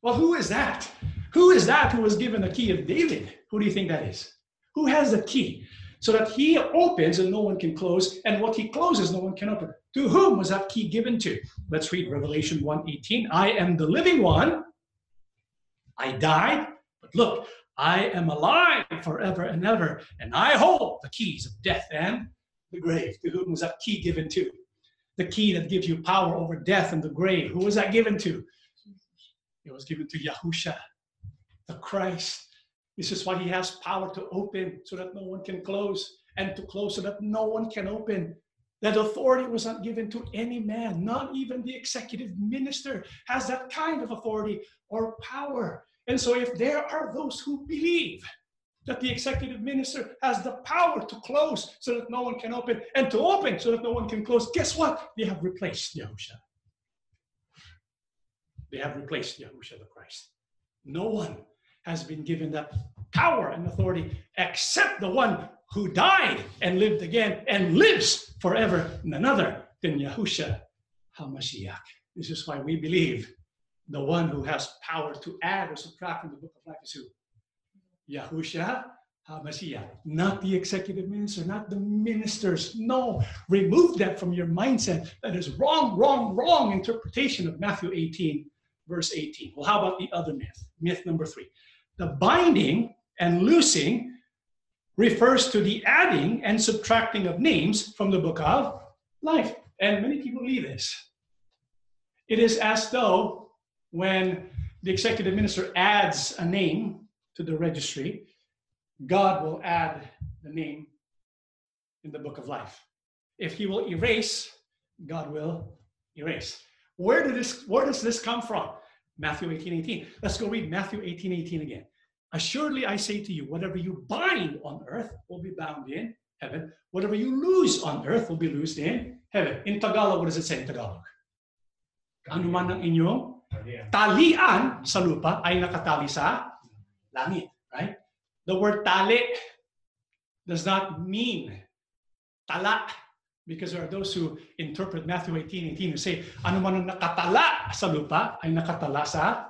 Well, who is that? Who is that who was given the key of David? Who do you think that is? Who has the key? So that he opens and no one can close, and what he closes, no one can open. To whom was that key given to? Let's read Revelation 1:18. I am the living one. I died, but look, I am alive forever and ever, and I hold the keys of death and the grave. To whom was that key given to? The key that gives you power over death and the grave. Who was that given to? It was given to Yahusha, the Christ. This is why he has power to open so that no one can close, and to close so that no one can open. That authority was not given to any man, not even the executive minister has that kind of authority or power. And so, if there are those who believe that the executive minister has the power to close so that no one can open, and to open so that no one can close, guess what? They have replaced Yahusha. They have replaced Yahusha the Christ. No one has been given that power and authority except the one who died and lived again and lives forever, none other than Yahusha HaMashiach. This is why we believe the one who has power to add or subtract from the book of life is who? Yahusha HaMashiach, not the executive minister, not the ministers. No, remove that from your mindset. That is wrong, wrong, wrong interpretation of Matthew 18, verse 18. Well, how about the other myth? Myth number three. The binding and loosing refers to the adding and subtracting of names from the book of life. And many people believe this. It is as though when the executive minister adds a name to the registry, God will add the name in the book of life. If he will erase, God will erase. Where did this where does this come from? Matthew 18, 18. Let's go read Matthew 18, 18 again. Assuredly, I say to you, whatever you bind on earth will be bound in heaven. Whatever you lose on earth will be loosed in heaven. In Tagalog, what does it say in Tagalog? Ano man ang inyong Talian sa lupa ay nakatali sa langit. Right? The word tali does not mean tala because there are those who interpret Matthew 18, 18 who say, ano man ang nakatala sa lupa ay nakatala sa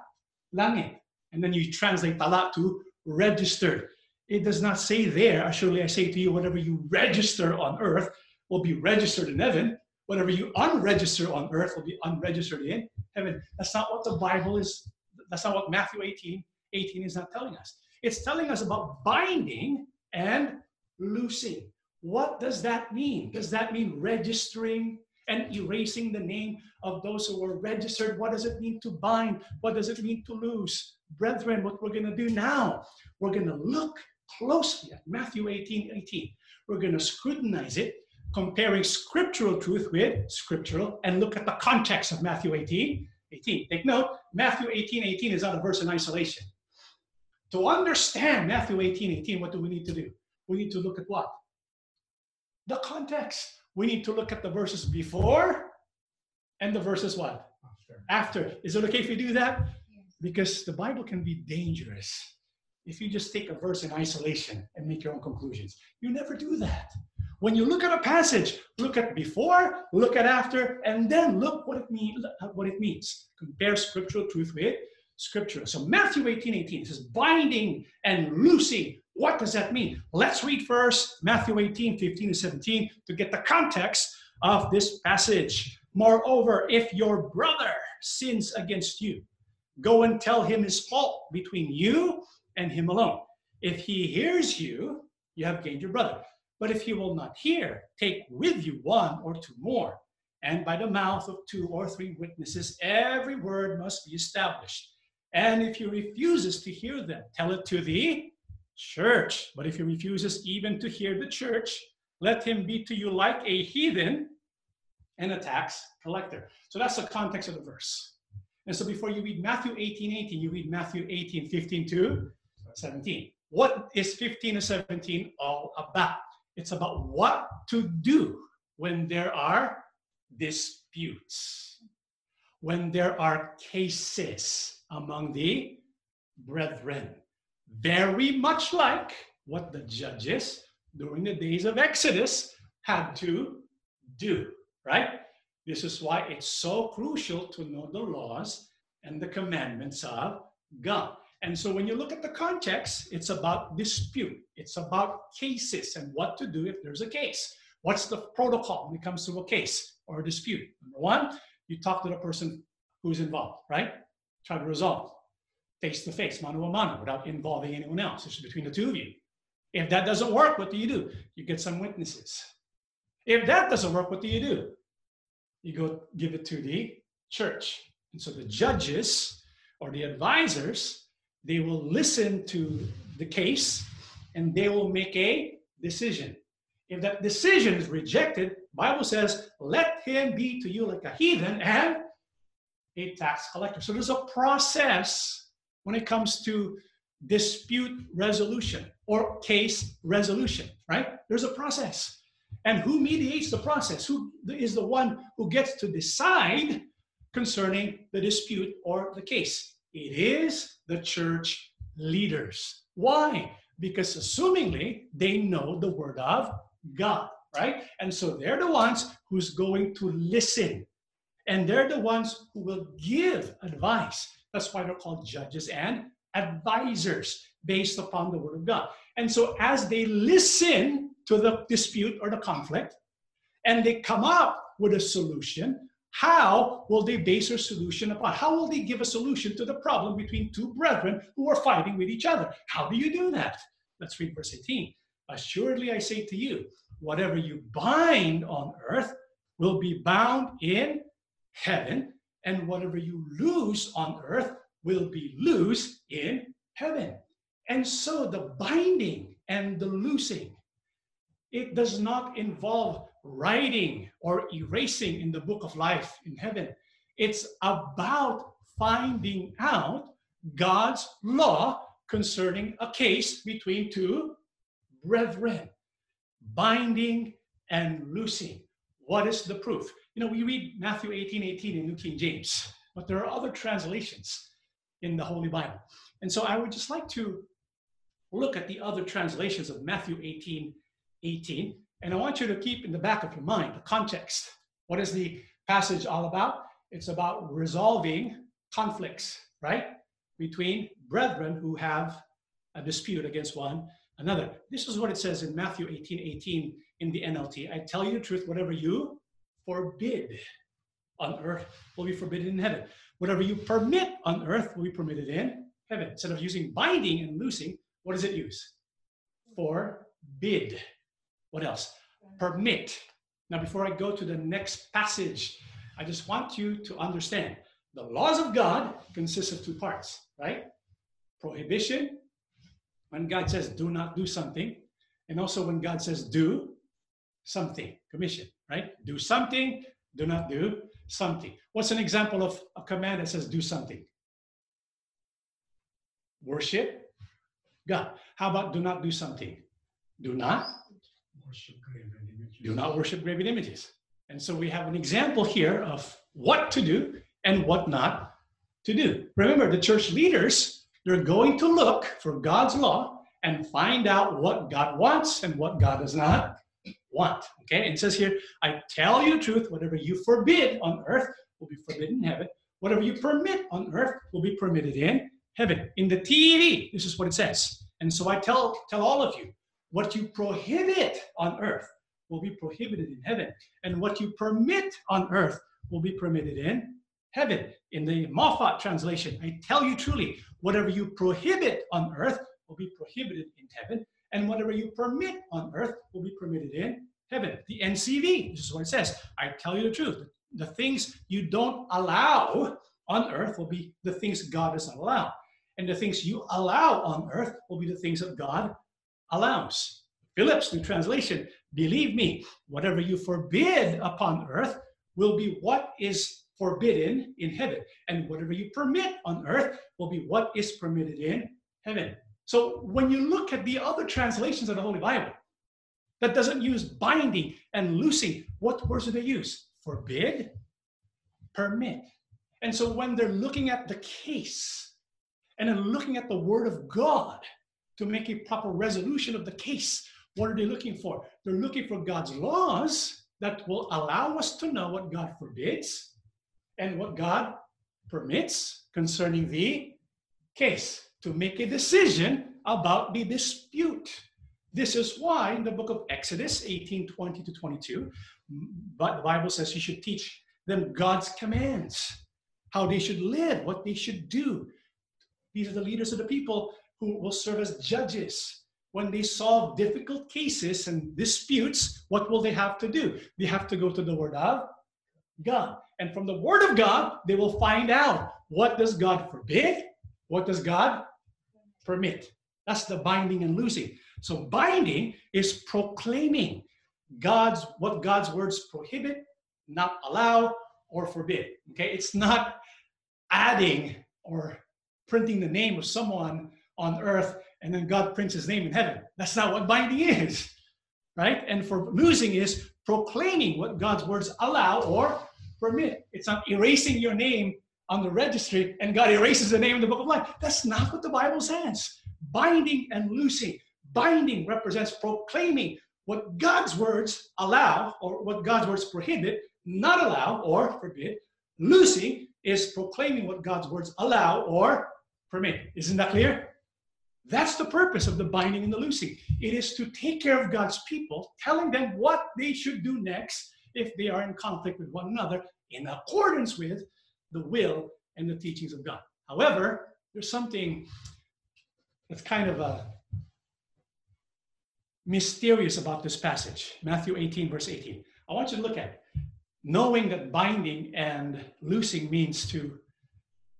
langit. And then you translate tala to registered. It does not say there, surely I say to you, whatever you register on earth will be registered in heaven. Whatever you unregister on earth will be unregistered in heaven. That's not what the Bible is, that's not what Matthew 18, 18 is not telling us. It's telling us about binding and loosing. What does that mean? Does that mean registering and erasing the name of those who were registered? What does it mean to bind? What does it mean to lose? Brethren, what we're going to do now, we're going to look closely at Matthew 18 18. We're going to scrutinize it, comparing scriptural truth with scriptural, and look at the context of Matthew 18 18. Take note, Matthew 18 18 is not a verse in isolation. To understand Matthew 18 18, what do we need to do? We need to look at what? The context. We need to look at the verses before and the verses what? After. After. Is it okay if we do that? Because the Bible can be dangerous if you just take a verse in isolation and make your own conclusions. You never do that. When you look at a passage, look at before, look at after, and then look what it, mean, what it means. Compare scriptural truth with scripture. So Matthew 18, 18 says binding and loosing. What does that mean? Let's read first Matthew 18, 15 and 17 to get the context of this passage. Moreover, if your brother sins against you, go and tell him his fault between you and him alone. If he hears you, you have gained your brother. But if he will not hear, take with you one or two more. And by the mouth of two or three witnesses, every word must be established. And if he refuses to hear them, tell it to the church. But if he refuses even to hear the church, let him be to you like a heathen and a tax collector. So that's the context of the verse. And so before you read Matthew 18, 18, you read Matthew 18, 15 to 17. What is 15 and 17 all about? It's about what to do when there are disputes, when there are cases among the brethren. Very much like what the judges during the days of Exodus had to do, right? This is why it's so crucial to know the laws and the commandments of God. And so when you look at the context, it's about dispute, it's about cases and what to do if there's a case. What's the protocol when it comes to a case or a dispute? Number one, you talk to the person who's involved, right? Try to resolve face to face, mano a mano, without involving anyone else. It's between the two of you. If that doesn't work, what do you do? You get some witnesses. If that doesn't work, what do you do? You go give it to the church. And so the judges or the advisors they will listen to the case and they will make a decision. If that decision is rejected, Bible says, let him be to you like a heathen and a tax collector. So there's a process when it comes to dispute resolution or case resolution, right? There's a process. And who mediates the process? Who is the one who gets to decide concerning the dispute or the case? It is the church leaders. Why? Because assumingly they know the word of God, right? And so they're the ones who's going to listen. And they're the ones who will give advice. That's why they're called judges and advisors based upon the word of God. And so as they listen to the dispute or the conflict and they come up with a solution, how will they base their solution upon? How will they give a solution to the problem between two brethren who are fighting with each other? How do you do that? Let's read verse 18. Assuredly, I say to you, whatever you bind on earth will be bound in heaven, and whatever you lose on earth will be loose in heaven. And so the binding and the loosing, it does not involve writing or erasing in the book of life in heaven. It's about finding out God's law concerning a case between two brethren, binding and loosing. What is the proof? You know, we read Matthew 18 18 in New King James. but there are other translations in the Holy Bible. And so I would just like to look at the other translations of Matthew 18 18. And I want you to keep in the back of your mind the context. What is the passage all about? It's about resolving conflicts, right? Between brethren who have a dispute against one another. This is what it says in Matthew 18 18 in the NLT. I tell you the truth, whatever you forbid on earth will be forbidden in heaven. Whatever you permit on earth will be permitted in heaven. Instead of using binding and loosing, what does it use? Forbid. What else? Permit. Now, before I go to the next passage, I just want you to understand the laws of God consist of two parts, right? Prohibition, when God says do not do something, and also when God says do something, commission, right? Do something, do not do something. What's an example of a command that says do something? Worship God. How about do not do something? Do not worship graven images. Do not worship graven images. And so we have an example here of what to do and what not to do. Remember, the church leaders, they're going to look for God's law and find out what God wants and what God does not want. Okay, it says here, I tell you the truth, whatever you forbid on earth will be forbidden in heaven. Whatever you permit on earth will be permitted in heaven. In the TEV, this is what it says. And so I tell, tell all of you, what you prohibit on earth will be prohibited in heaven. And what you permit on earth will be permitted in heaven. In the Moffatt translation, I tell you truly, whatever you prohibit on earth will be prohibited in heaven, and whatever you permit on earth will be permitted in heaven. The NCV, this is what it says. I tell you the truth. The things you don't allow on earth will be the things God does not allow. And the things you allow on earth will be the things that God allows. Phillips, New Translation, believe me, whatever you forbid upon earth will be what is forbidden in heaven. And whatever you permit on earth will be what is permitted in heaven. So when you look at the other translations of the Holy Bible, that doesn't use binding and loosing, what words do they use? Forbid, permit. And so when they're looking at the case and then looking at the Word of God, to make a proper resolution of the case. What are they looking for? They're looking for God's laws that will allow us to know what God forbids and what God permits concerning the case to make a decision about the dispute. This is why in the book of Exodus 18 20 to 22, but the Bible says you should teach them God's commands, how they should live, what they should do. These are the leaders of the people who will serve as judges. When they solve difficult cases and disputes, what will they have to do? They have to go to the Word of God. And from the Word of God, they will find out what does God forbid? What does God permit? That's the binding and loosing. So binding is proclaiming God's what God's words prohibit, not allow, or forbid. Okay, it's not adding or printing the name of someone on earth and then God prints his name in heaven. That's not what binding is, right? And for losing is proclaiming what God's words allow or permit. It's not erasing your name on the registry and God erases the name in the book of life. That's not what the Bible says. Binding and loosing. Binding represents proclaiming what God's words allow or what God's words prohibit, not allow or forbid. Loosing is proclaiming what God's words allow or permit. Isn't that clear? That's the purpose of the binding and the loosing. It is to take care of God's people, telling them what they should do next if they are in conflict with one another in accordance with the will and the teachings of God. However, there's something that's kind of a mysterious about this passage, Matthew 18, verse 18. I want you to look at it. Knowing that binding and loosing means to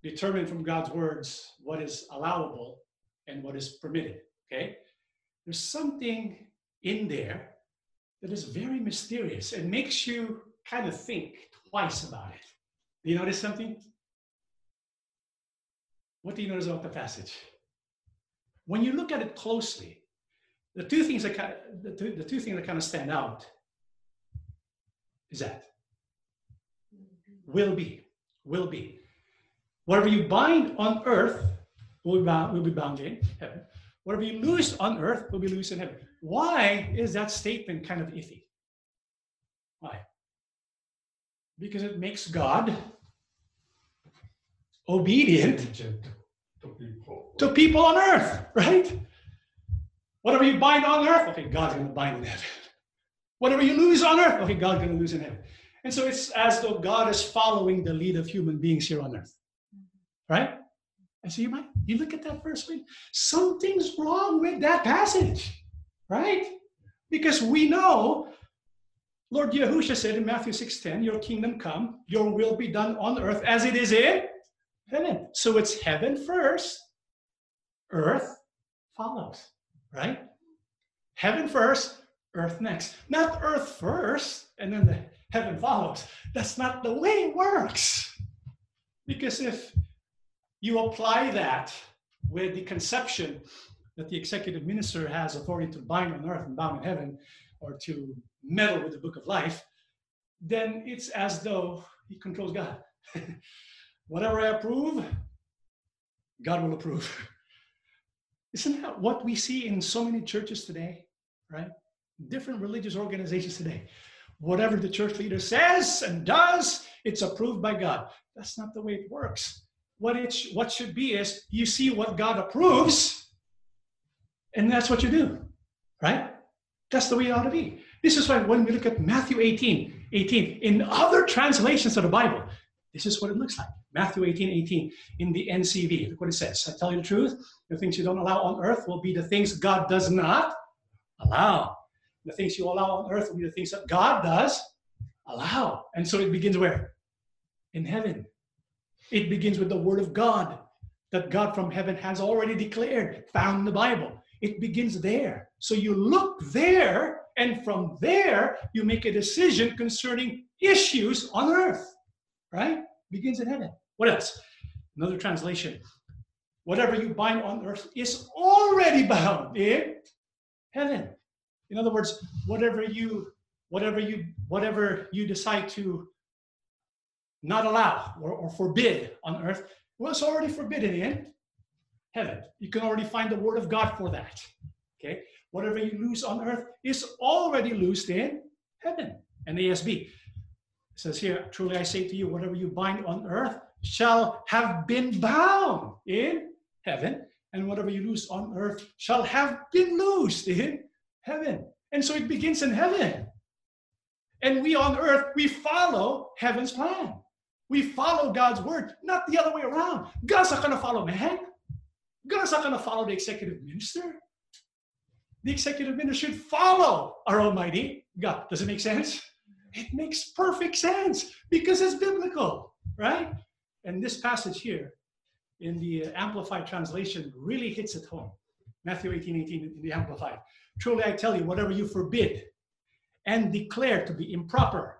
determine from God's words what is allowable and what is permitted. Okay? There's something in there that is very mysterious and makes you kind of think twice about it. Do you notice something? What do you notice about the passage? When you look at it closely, the two things that kind of, the, two, the two things that kind of stand out is that will be, will be. Whatever you bind on earth will be bound, will be bound in heaven. Whatever you loose on earth will be loose in heaven. Why is that statement kind of iffy? Why? Because it makes God obedient to people. to people on earth, right? Whatever you bind on earth, okay, God's going to bind in heaven. Whatever you lose on earth, okay, God's going to lose in heaven. And so it's as though God is following the lead of human beings here on earth, mm-hmm. right? And so you might, you look at that verse, wait, something's wrong with that passage, right? Because we know Lord Yahushua said in Matthew 6:10, Your kingdom come, your will be done on earth as it is in heaven. So it's heaven first, earth follows, right? Heaven first, earth next. Not earth first, and then the heaven follows. That's not the way it works. Because if you apply that with the conception that the executive minister has authority to bind on earth and bound in heaven, or to meddle with the book of life, then it's as though he controls God. Whatever I approve, God will approve. Isn't that what we see in so many churches today, right? Different religious organizations today. Whatever the church leader says and does, it's approved by God. That's not the way it works. What it sh- what should be is you see what God approves, and that's what you do, right? That's the way it ought to be. This is why when we look at Matthew 18, 18, in other translations of the Bible, this is what it looks like. Matthew 18, 18 in the NCV. Look what it says. I tell you the truth, the things you don't allow on earth will be the things God does not allow. The things you allow on earth will be the things that God does allow. And so it begins where? In heaven. It begins with the word of God that God from heaven has already declared, found in the Bible. It begins there. So you look there, and from there, you make a decision concerning issues on earth, right? Begins in heaven. What else? Another translation. Whatever you bind on earth is already bound in heaven. In other words, whatever you whatever you whatever you decide to not allow or, or forbid on earth was already forbidden in heaven. You can already find the word of God for that. Okay? Whatever you lose on earth is already loosed in heaven. And ASB says here, truly I say to you, whatever you bind on earth shall have been bound in heaven, and whatever you loose on earth shall have been loosed in heaven. And so it begins in heaven. And we on earth, we follow heaven's plan. We follow God's word, not the other way around. God's not going to follow man. God's not going to follow the executive minister. The executive minister should follow our Almighty God. Does it make sense? It makes perfect sense because it's biblical, right? And this passage here in the uh, Amplified translation really hits it home. Matthew 18 18 in the Amplified. Truly I tell you, whatever you forbid and declare to be improper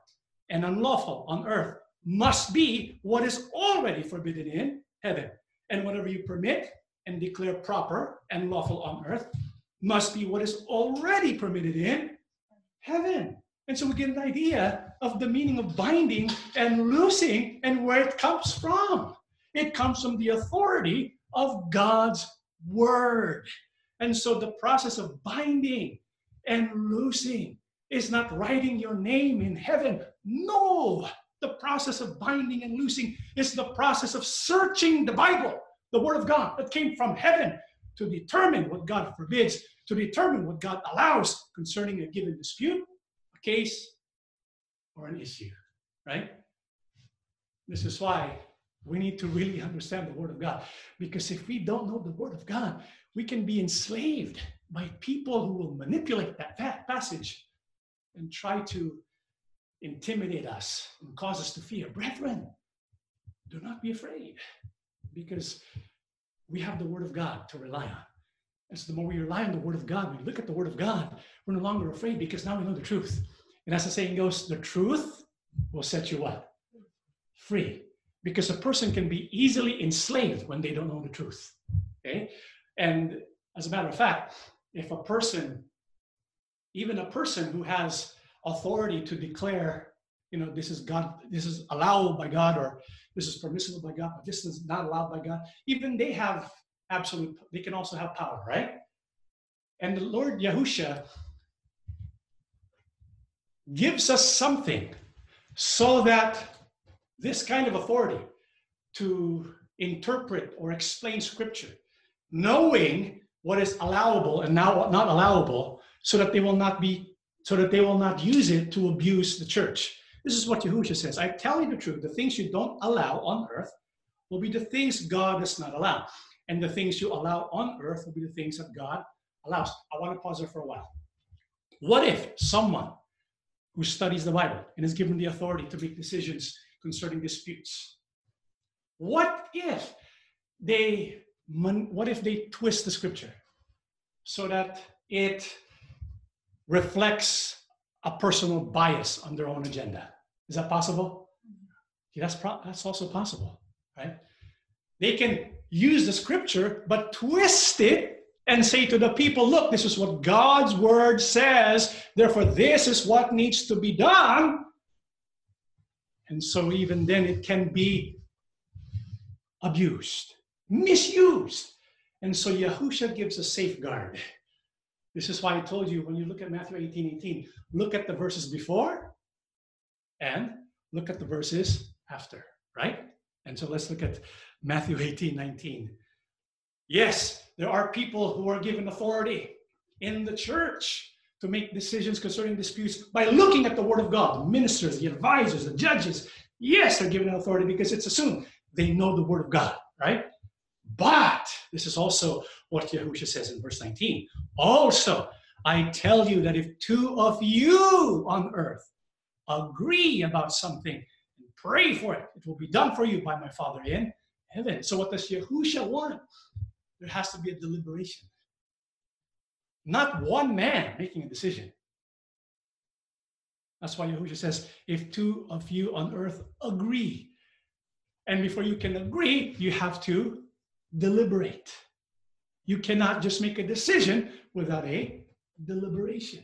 and unlawful on earth must be what is already forbidden in heaven. And whatever you permit and declare proper and lawful on earth must be what is already permitted in heaven. And so we get an idea of the meaning of binding and loosing and where it comes from. It comes from the authority of God's word. And so the process of binding and loosing is not writing your name in heaven. No, the process of binding and loosing is the process of searching the Bible, the Word of God that came from heaven to determine what God forbids, to determine what God allows concerning a given dispute, a case, or an issue, right? This is why we need to really understand the Word of God. Because if we don't know the Word of God, we can be enslaved by people who will manipulate that, that passage and try to intimidate us and cause us to fear. Brethren, do not be afraid because we have the Word of God to rely on. And so the more we rely on the Word of God, we look at the Word of God, we're no longer afraid because now we know the truth. And as the saying goes, the truth will set you what? Free. Because a person can be easily enslaved when they don't know the truth. Okay? And as a matter of fact, if a person, even a person who has authority to declare you know, this is God, this is allowed by God, or this is permissible by God, but this is not allowed by God. Even they have absolute, they can also have power, right? And the Lord Yahusha gives us something so that this kind of authority to interpret or explain scripture, knowing what is allowable and now not allowable, so that they will not be, so that they will not use it to abuse the church. This is what Yahushua says. I tell you the truth, the things you don't allow on earth will be the things God does not allow. And the things you allow on earth will be the things that God allows. I want to pause there for a while. What if someone who studies the Bible and is given the authority to make decisions concerning disputes, what if they what if they twist the scripture so that it reflects a personal bias on their own agenda? Is that possible? Mm-hmm. Yeah, that's pro- that's also possible, right? They can use the scripture but twist it and say to the people, look, this is what God's word says, therefore, this is what needs to be done. And so, even then, it can be abused, misused. And so, Yahusha gives a safeguard. This is why I told you when you look at Matthew 18 18, look at the verses before and look at the verses after, right? And so, let's look at Matthew 18 19. Yes, there are people who are given authority in the church to make decisions concerning disputes by looking at the Word of God. The ministers, the advisors, the judges, yes, they're given authority because it's assumed they know the Word of God, right? But this is also what Yahusha says in verse 19. Also, I tell you that if two of you on earth agree about something and pray for it, it will be done for you by my Father in heaven. So, what does Yahusha want? there has to be a deliberation. Not one man making a decision. That's why Yahushua says, if two of you on earth agree, and before you can agree, you have to deliberate. You cannot just make a decision without a deliberation.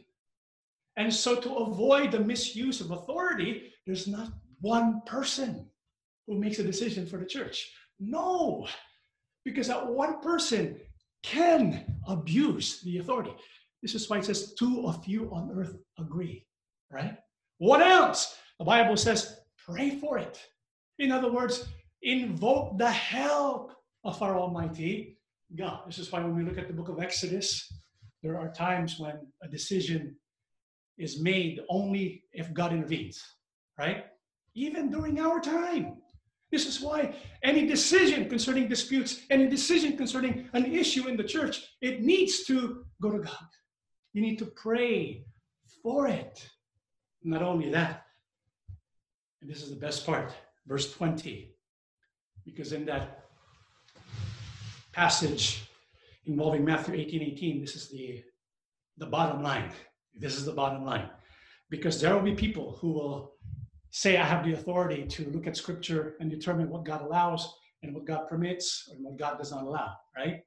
And so, to avoid the misuse of authority, there's not one person who makes a decision for the church. No, because that one person can abuse the authority. This is why it says, two of you on earth agree, right? What else? The Bible says, pray for it. In other words, invoke the help of our Almighty God. This is why when we look at the book of Exodus, there are times when a decision is made only if God intervenes, right? Even during our time, this is why any decision concerning disputes, any decision concerning an issue in the church, it needs to go to God. You need to pray for it. Not only that, and this is the best part, verse 20, because in that passage involving Matthew 18 18, this is the, the bottom line. This is the bottom line. Because there will be people who will say I have the authority to look at scripture and determine what God allows and what God permits and what God does not allow, right?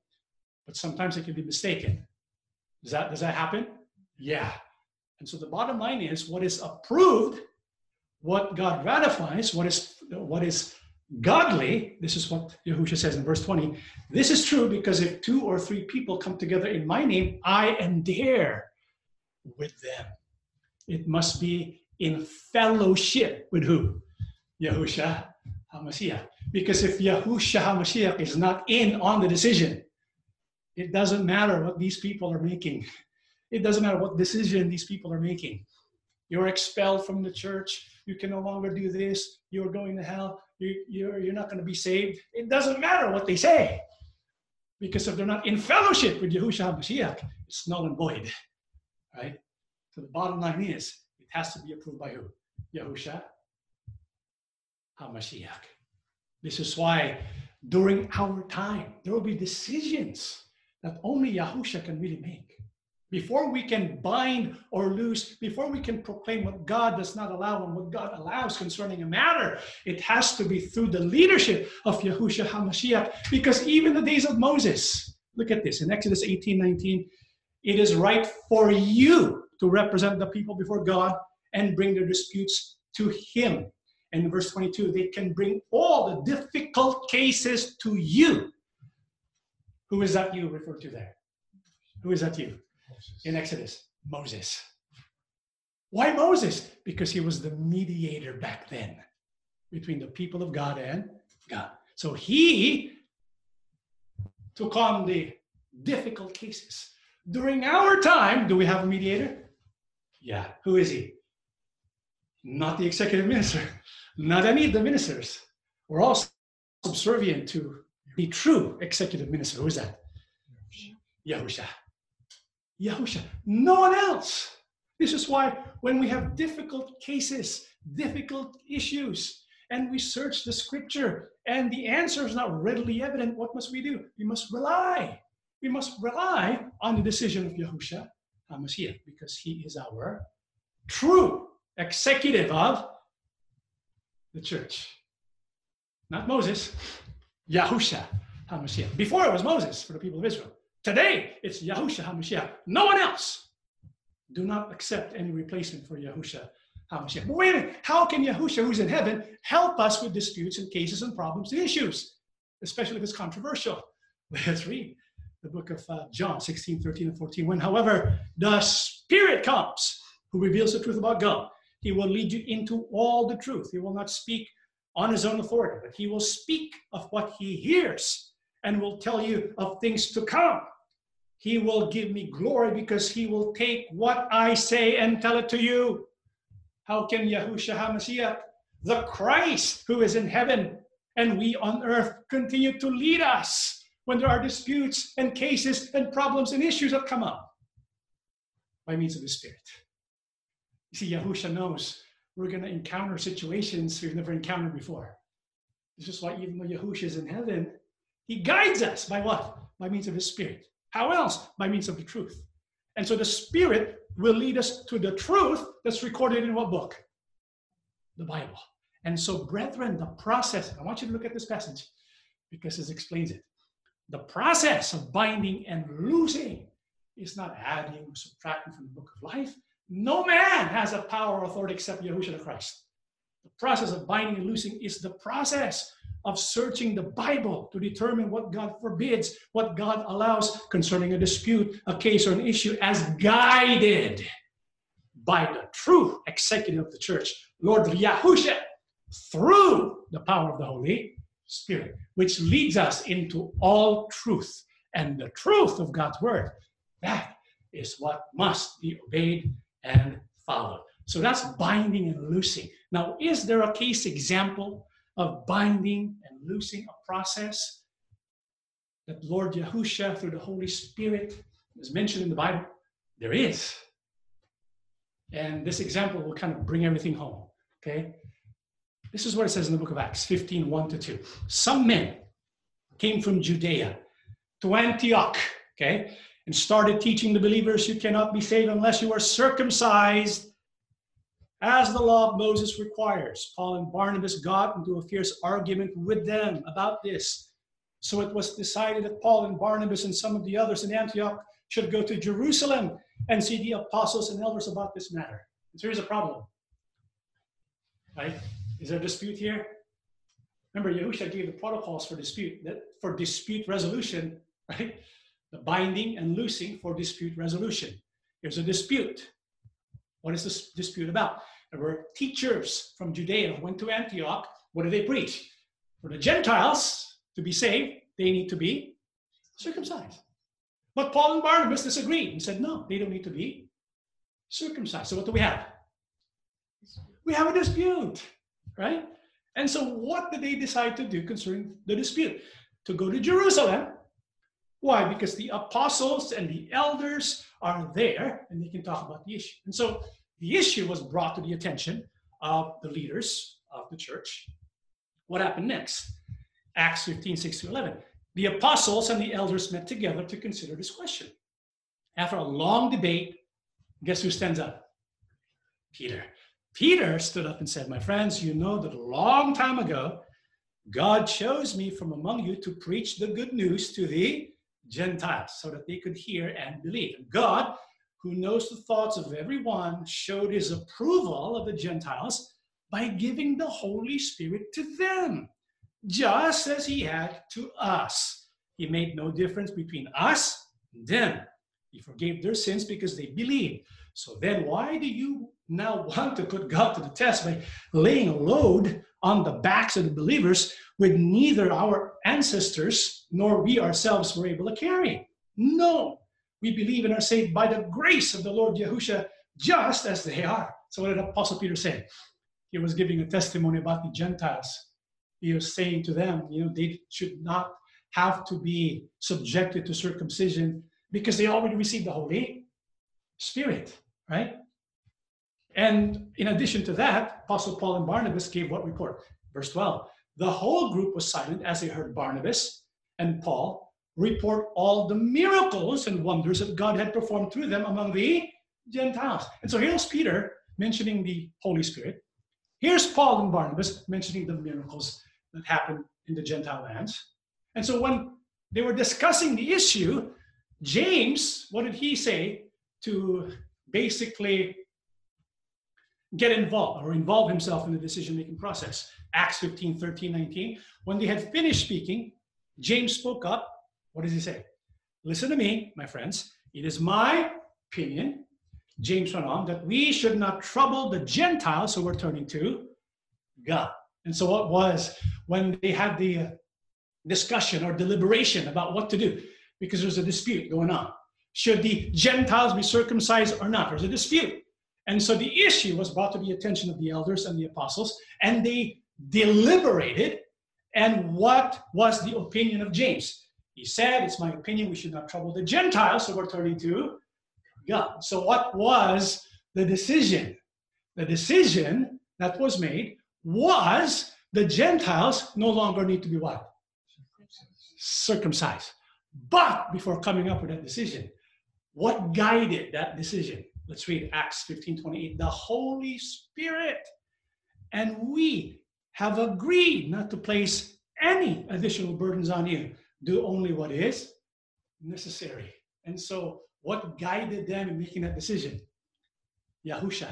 But sometimes it can be mistaken. Does that does that happen? Yeah. And so the bottom line is what is approved, what God ratifies, what is what is godly, this is what Yahushua says in verse 20. This is true because if two or three people come together in my name, I am there with them. It must be in fellowship with who? Yahusha HaMashiach. Because if Yahusha HaMashiach is not in on the decision, it doesn't matter what these people are making. It doesn't matter what decision these people are making. You're expelled from the church. You can no longer do this. You're going to hell. You, you're, you're not going to be saved. It doesn't matter what they say. Because if they're not in fellowship with Yahushua HaMashiach, it's null and void. Right? So the bottom line is it has to be approved by who? Yahusha HaMashiach. This is why during our time, there will be decisions that only Yahusha can really make. Before we can bind or loose, before we can proclaim what God does not allow and what God allows concerning a matter, it has to be through the leadership of Yahusha HaMashiach. Because even the days of Moses, look at this in Exodus 18 19, it is right for you to represent the people before God and bring their disputes to him. And in verse 22, they can bring all the difficult cases to you. Who is that you referred to there? Who is that you? In Exodus, Moses. Why Moses? Because he was the mediator back then between the people of God and God. So he took on the difficult cases. During our time, do we have a mediator? Yeah. Who is he? Not the executive minister, not any of the ministers. We're all subservient to the true executive minister. Who is that? Yahusha. Yahusha. No one else. This is why when we have difficult cases, difficult issues, and we search the scripture and the answer is not readily evident, what must we do? We must rely. We must rely on the decision of Yahusha HaMashiach because he is our true executive of the church. Not Moses, Yahusha HaMashiach. Before it was Moses for the people of Israel. Today it's Yahusha HaMashiach. No one else. Do not accept any replacement for Yahusha HaMashiach. But wait a minute, how can Yahusha, who's in heaven, help us with disputes and cases and problems and issues, especially if it's controversial? Let's read the book of uh, John 16, 13, and 14. When, however, the Spirit comes, who reveals the truth about God, he will lead you into all the truth. He will not speak on his own authority, but he will speak of what he hears and will tell you of things to come. He will give me glory because he will take what I say and tell it to you. How can Yahushua HaMashiach, the Christ who is in heaven and we on earth, continue to lead us when there are disputes and cases and problems and issues that come up? By means of the Spirit. You see, Yahusha knows we're going to encounter situations we've never encountered before. This is why even though Yahusha is in heaven, he guides us by what? By means of his Spirit. How else? By means of the truth. And so the Spirit will lead us to the truth that's recorded in what book? The Bible. And so, brethren, the process, I want you to look at this passage because it explains it. The process of binding and loosing is not adding or subtracting from the book of life. No man has a power or authority except Yahushua the Christ. The process of binding and loosing is the process of searching the Bible to determine what God forbids, what God allows concerning a dispute, a case, or an issue as guided by the true executive of the church, Lord Yahusha, through the power of the Holy Spirit, which leads us into all truth. And the truth of God's word, that is what must be obeyed and followed. So that's binding and loosing. Now, is there a case example of binding and loosing a process that Lord Yahusha, through the Holy Spirit, is mentioned in the Bible? There is. And this example will kind of bring everything home. Okay? This is what it says in the book of Acts 15 1 to 2. Some men came from Judea to Antioch, okay, and started teaching the believers you cannot be saved unless you are circumcised as the law of Moses requires. Paul and Barnabas got into a fierce argument with them about this. So it was decided that Paul and Barnabas and some of the others in Antioch should go to Jerusalem and see the apostles and elders about this matter. So here's a problem. Right? Is there a dispute here? Remember, Yahusha gave the protocols for dispute, that for dispute resolution, right? The binding and loosing for dispute resolution. Here's a dispute. What is this dispute about? There were teachers from Judea who went to Antioch. What did they preach? For the Gentiles to be saved, they need to be circumcised. But Paul and Barnabas disagreed and said, no, they don't need to be circumcised. So what do we have? We have a dispute, right? And so what did they decide to do concerning the dispute? To go to Jerusalem. Why? Because the apostles and the elders are there and they can talk about the issue. And so the issue was brought to the attention of the leaders of the church. What happened next? Acts 15, 6 to 11. The apostles and the elders met together to consider this question. After a long debate, guess who stands up? Peter. Peter stood up and said, My friends, you know that a long time ago, God chose me from among you to preach the good news to the Gentiles so that they could hear and believe. God who knows the thoughts of everyone, showed his approval of the Gentiles by giving the Holy Spirit to them, just as He had to us. He made no difference between us and them. He forgave their sins because they believed. So then, why do you now want to put God to the test by laying a load on the backs of the believers with neither our ancestors nor we ourselves were able to carry? No, we believe and are saved by the grace of the Lord Yahusha, just as they are. So, what did Apostle Peter say? He was giving a testimony about the Gentiles. He was saying to them, you know, they should not have to be subjected to circumcision because they already received the Holy Spirit, right? And in addition to that, Apostle Paul and Barnabas gave what report? Verse 12. The whole group was silent as they heard Barnabas and Paul report all the miracles and wonders that God had performed through them among the Gentiles. And so here's Peter mentioning the Holy Spirit. Here's Paul and Barnabas mentioning the miracles that happened in the Gentile lands. And so when they were discussing the issue, James, what did he say to basically get involved or involve himself in the decision making process? Acts 15, 13, 19. When they had finished speaking, James spoke up. What does he say? Listen to me, my friends. It is my opinion, James went on, that we should not trouble the Gentiles who were turning to God. And so, what was when they had the uh, discussion or deliberation about what to do because there's a dispute going on. Should the Gentiles be circumcised or not? There's a dispute. And so the issue was brought to the attention of the elders and the apostles, and they deliberated. And what was the opinion of James? He said, It's my opinion we should not trouble the Gentiles, so we're turning to God. So, what was the decision? The decision that was made was the Gentiles no longer need to be what? circumcised. But before coming up with that decision, what guided that decision? Let's read Acts 15 28. The Holy Spirit. And we have agreed not to place any additional burdens on you. Do only what is necessary. And so, what guided them in making that decision? Yahusha.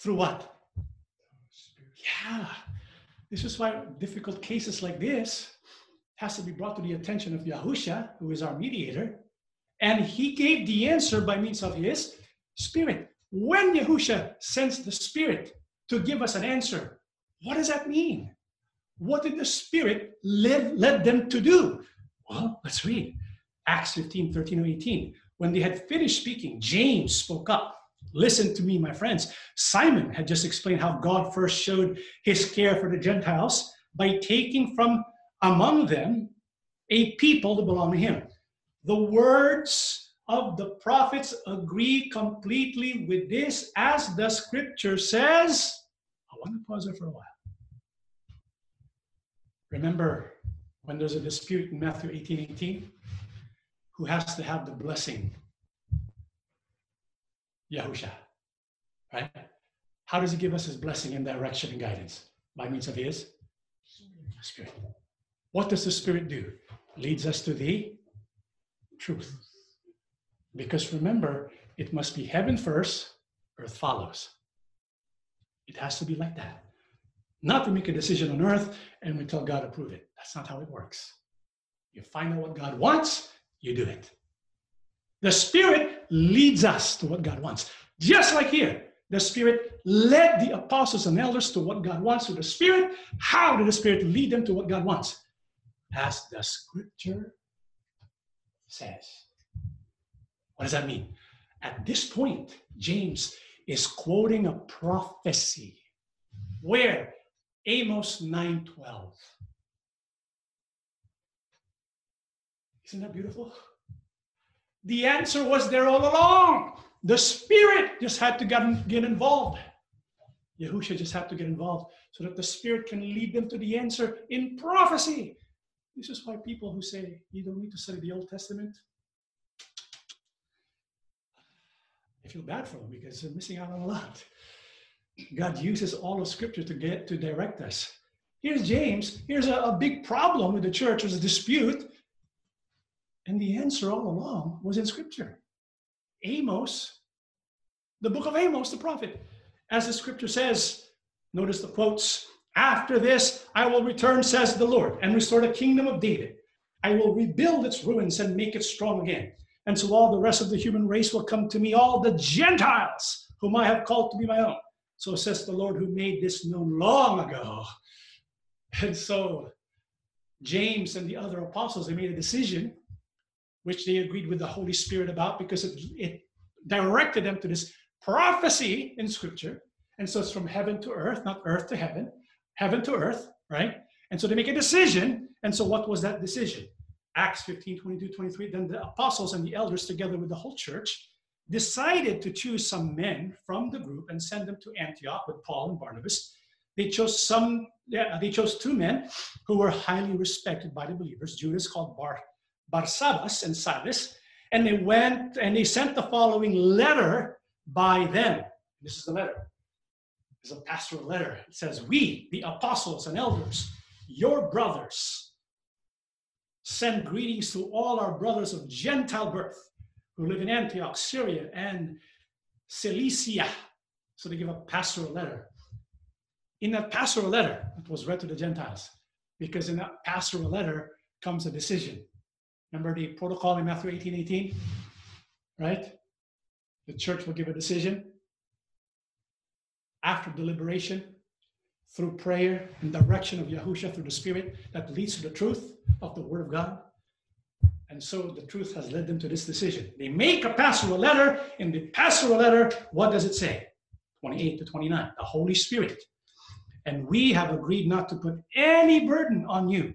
Through what? Yeah. This is why difficult cases like this has to be brought to the attention of Yahusha, who is our mediator, and he gave the answer by means of his spirit. When Yahusha sends the spirit to give us an answer, what does that mean? What did the spirit lead, led them to do? Well, let's read Acts 15, 13, 18. When they had finished speaking, James spoke up. Listen to me, my friends. Simon had just explained how God first showed his care for the Gentiles by taking from among them a people to belong to him. The words of the prophets agree completely with this, as the scripture says. I want to pause there for a while. Remember when there's a dispute in Matthew 18 18? Who has to have the blessing? Yahusha. Right? How does he give us his blessing and direction and guidance? By means of his spirit. What does the Spirit do? Leads us to the truth. Because remember, it must be heaven first, earth follows. It has to be like that. Not to make a decision on earth and we tell God to prove it. That's not how it works. You find out what God wants, you do it. The Spirit leads us to what God wants. Just like here, the Spirit led the apostles and elders to what God wants through the Spirit. How did the Spirit lead them to what God wants? as the scripture says. What does that mean? At this point, James is quoting a prophecy. Where? Amos 9:12. Isn't that beautiful? The answer was there all along. The Spirit just had to get, get involved. Yahusha just had to get involved so that the Spirit can lead them to the answer in prophecy. This is why people who say you don't need to study the Old Testament, I feel bad for them because they're missing out on a lot. God uses all of Scripture to get to direct us. Here's James. Here's a, a big problem with the church. There's a dispute, and the answer all along was in Scripture. Amos, the book of Amos, the prophet, as the Scripture says, Notice the quotes. After this, I will return, says the Lord, and restore the kingdom of David. I will rebuild its ruins and make it strong again. And so all the rest of the human race will come to me, all the Gentiles whom I have called to be my own. So says the Lord who made this known long ago. And so James and the other apostles, they made a decision which they agreed with the Holy Spirit about because it, it directed them to this prophecy in Scripture. And so it's from heaven to earth, not earth to heaven, heaven to earth, right? And so they make a decision. And so what was that decision? Acts 15, 22, 23. Then the apostles and the elders, together with the whole church, decided to choose some men from the group and send them to Antioch with Paul and Barnabas. They chose some, yeah, they chose two men who were highly respected by the believers. Judas called Bar, Barsabbas and Silas, and they went and they sent the following letter by them. This is the letter. It's a pastoral letter. It says, We, the apostles and elders, your brothers, send greetings to all our brothers of Gentile birth who live in Antioch, Syria, and Cilicia. So they give a pastoral letter. In that pastoral letter, it was read to the Gentiles, because in that pastoral letter comes a decision. Remember the protocol in Matthew 18 18? Right? The church will give a decision after deliberation through prayer and direction of Yahusha through the Spirit that leads to the truth of the Word of God. And so the truth has led them to this decision. They make a pastoral letter. In the pastoral letter, what does it say? 28 to 29, the Holy Spirit. And we have agreed not to put any burden on you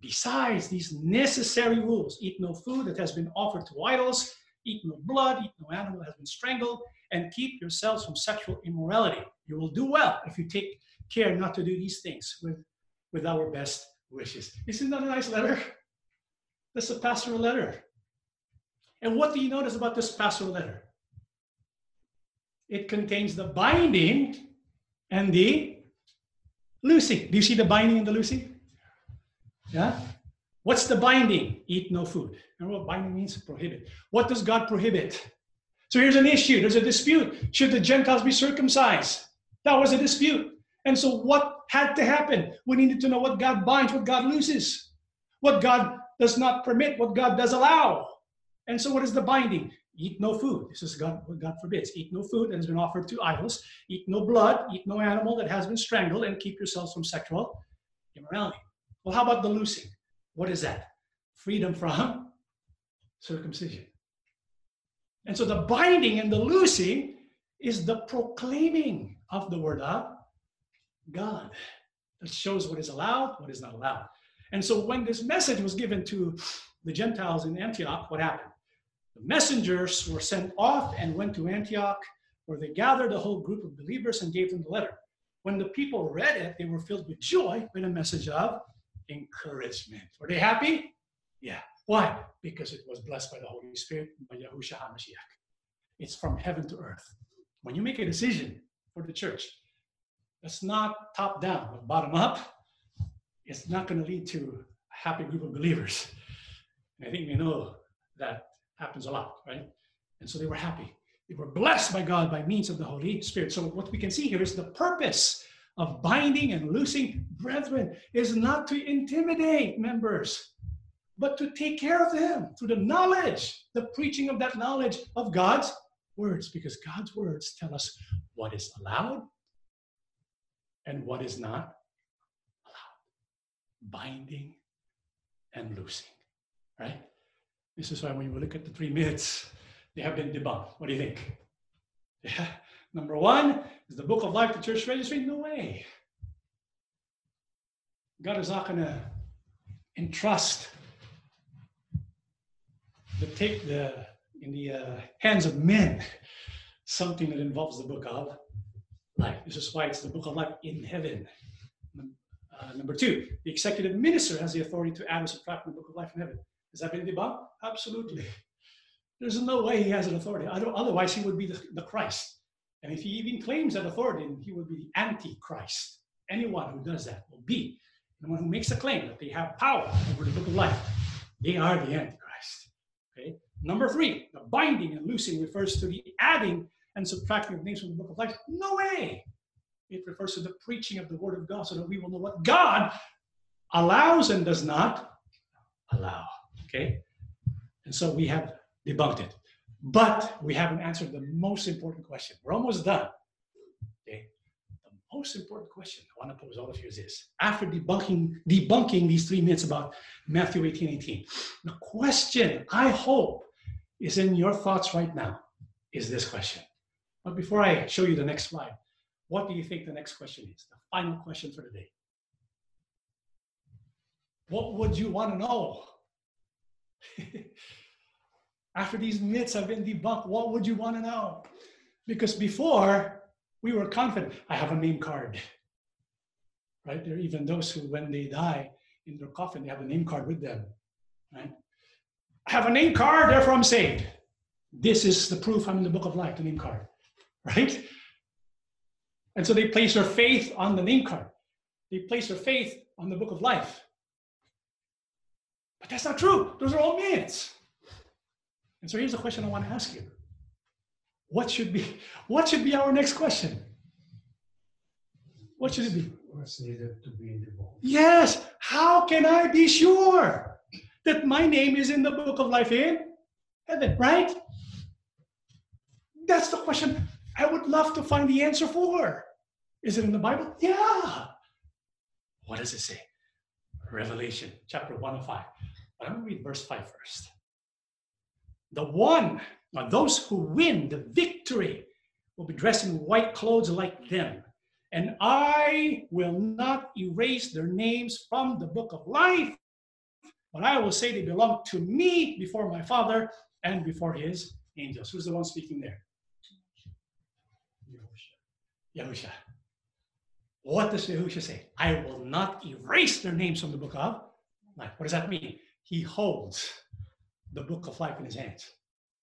besides these necessary rules eat no food that has been offered to idols, eat no blood, eat no animal that has been strangled, and keep yourselves from sexual immorality. You will do well if you take care not to do these things with, with our best wishes. Isn't that a nice letter? That's a pastoral letter. And what do you notice about this pastoral letter? It contains the binding and the loosing. Do you see the binding and the loosing? Yeah? What's the binding? Eat no food. Remember what binding means? Prohibit. What does God prohibit? So here's an issue. There's a dispute. Should the Gentiles be circumcised? That was a dispute. And so what had to happen? We needed to know what God binds, what God looses, what God does not permit, what God does allow. And so what is the binding? Eat no food. This is God, what God forbids. Eat no food that has been offered to idols. Eat no blood. Eat no animal that has been strangled. And keep yourselves from sexual immorality. Well, how about the loosing? What is that? Freedom from circumcision. And so the binding and the loosing is the proclaiming of the word of God that shows what is allowed, what is not allowed. And so when this message was given to the Gentiles in Antioch, what happened? The messengers were sent off and went to Antioch, where they gathered a whole group of believers and gave them the letter. When the people read it, they were filled with joy with a message of encouragement. Were they happy? Yeah. Why? Because it was blessed by the Holy Spirit, by Yahushua HaMashiach. It's from heaven to earth. When you make a decision for the church, that's not top down, but bottom up, it's not going to lead to a happy group of believers. And I think we know that happens a lot, right? And so they were happy. They were blessed by God by means of the Holy Spirit. So what we can see here is the purpose of binding and loosing brethren is not to intimidate members, but to take care of them through the knowledge, the preaching of that knowledge of God's words, because God's words tell us what is allowed and what is not allowed. Binding and loosing, right? This is why when you look at the three myths, they have been debunked. What do you think? Yeah. Number one is the book of life, the church registry. No way. God is not going to entrust the take the in the uh, hands of men something that involves the book of life. This is why it's the book of life in heaven. Uh, number two, the executive minister has the authority to add or subtract from the book of life in heaven. Has that been debunked? Absolutely. There's no way he has an authority. Otherwise, he would be the, the Christ. And if he even claims that authority, he would be the Antichrist. Anyone who does that will be the one who makes a claim that they have power over the book of life. They are the Antichrist. Okay. Number three, the binding and loosing refers to the adding and subtracting of names from the book of life. No way. It refers to the preaching of the word of God so that we will know what God allows and does not allow. Okay? And so we have debunked it. But we haven't answered the most important question. We're almost done. Most important question I want to pose all of you is this. After debunking, debunking these three myths about Matthew 18, 18, the question I hope is in your thoughts right now is this question. But before I show you the next slide, what do you think the next question is? The final question for today. What would you want to know? After these myths have been debunked, what would you want to know? Because before, we were confident. I have a name card. Right? There are even those who, when they die in their coffin, they have a name card with them. Right? I have a name card, therefore I'm saved. This is the proof I'm in the book of life, the name card. Right? And so they place their faith on the name card. They place their faith on the book of life. But that's not true. Those are all myths. And so here's the question I want to ask you. What should be what should be our next question? What should it be? What's needed to be in the book? Yes. How can I be sure that my name is in the book of life in heaven, right? That's the question I would love to find the answer for. Is it in the Bible? Yeah. What does it say? Revelation chapter 1 of 5. But I'm going to read verse 5 first. The one, or those who win the victory, will be dressed in white clothes like them. And I will not erase their names from the book of life, but I will say they belong to me before my Father and before his angels. Who's the one speaking there? Yahusha. What does Yahusha say? I will not erase their names from the book of life. What does that mean? He holds the book of life in his hands.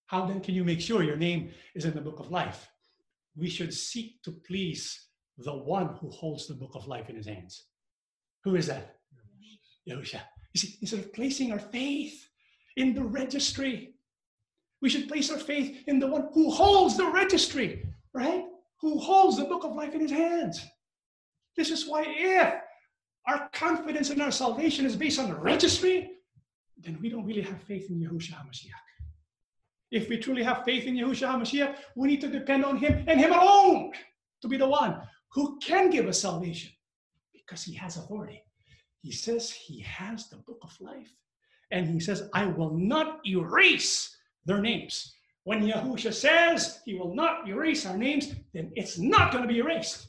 How then can you make sure your name is in the book of life? We should seek to please the one who holds the book of life in his hands. Who is that? Yahusha. You see, instead of placing our faith in the registry, we should place our faith in the one who holds the registry, right? Who holds the book of life in his hands. This is why, if our confidence in our salvation is based on the registry, then we don't really have faith in Yahushua HaMashiach. If we truly have faith in Yahushua HaMashiach, we need to depend on him and him alone to be the one who can give us salvation because he has authority. He says he has the book of life. And he says, I will not erase their names. When Yahusha says he will not erase our names, then it's not going to be erased.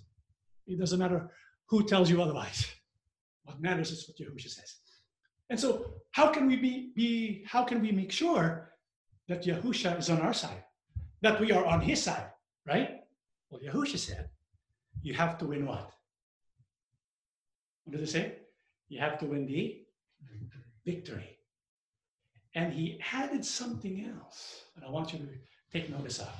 It doesn't matter who tells you otherwise. What matters is what Yahusha says. And so, how can we be, be how can we make sure that Yahusha is on our side, that we are on his side, right? Well, Yahusha said, you have to win what? What does it say? You have to win the victory. And he added something else and I want you to take notice of.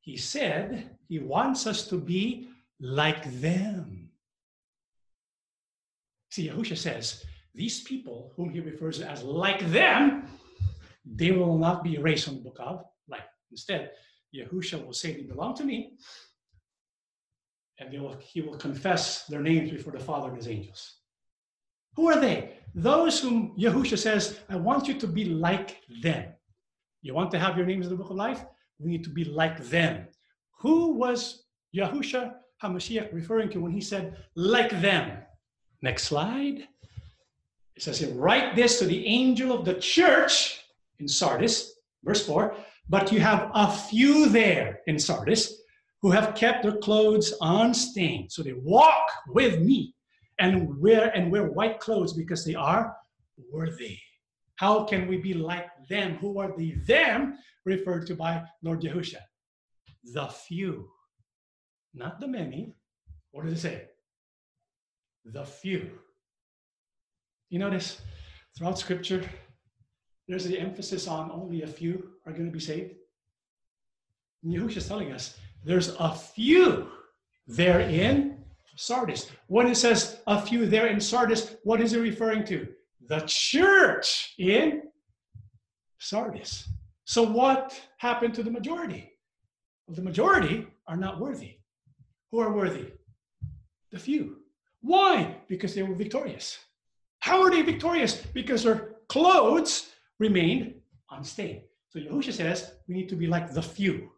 He said he wants us to be like them. See, Yahusha says, these people whom he refers to as like them, they will not be erased from the book of life. Instead, Yahusha will say they belong to me, and will, he will confess their names before the Father and his angels. Who are they? Those whom Yahusha says, I want you to be like them. You want to have your names in the book of life? We need to be like them. Who was Yahusha HaMashiach referring to when he said, like them? Next slide. It says here, write this to the angel of the church in Sardis, verse 4. But you have a few there in Sardis who have kept their clothes unstained. So they walk with me and wear and wear white clothes because they are worthy. How can we be like them? Who are the them referred to by Lord Yahusha? The few, not the many. What does it say? The few. You notice throughout Scripture, there's the emphasis on only a few are going to be saved. And is telling us there's a few there in Sardis. When it says a few there in Sardis, what is it referring to? The church in Sardis. So, what happened to the majority? Well, the majority are not worthy. Who are worthy? the few. Why? Because they were victorious. How are they victorious? Because their clothes remained unstained. So Yahusha says we need to be like the few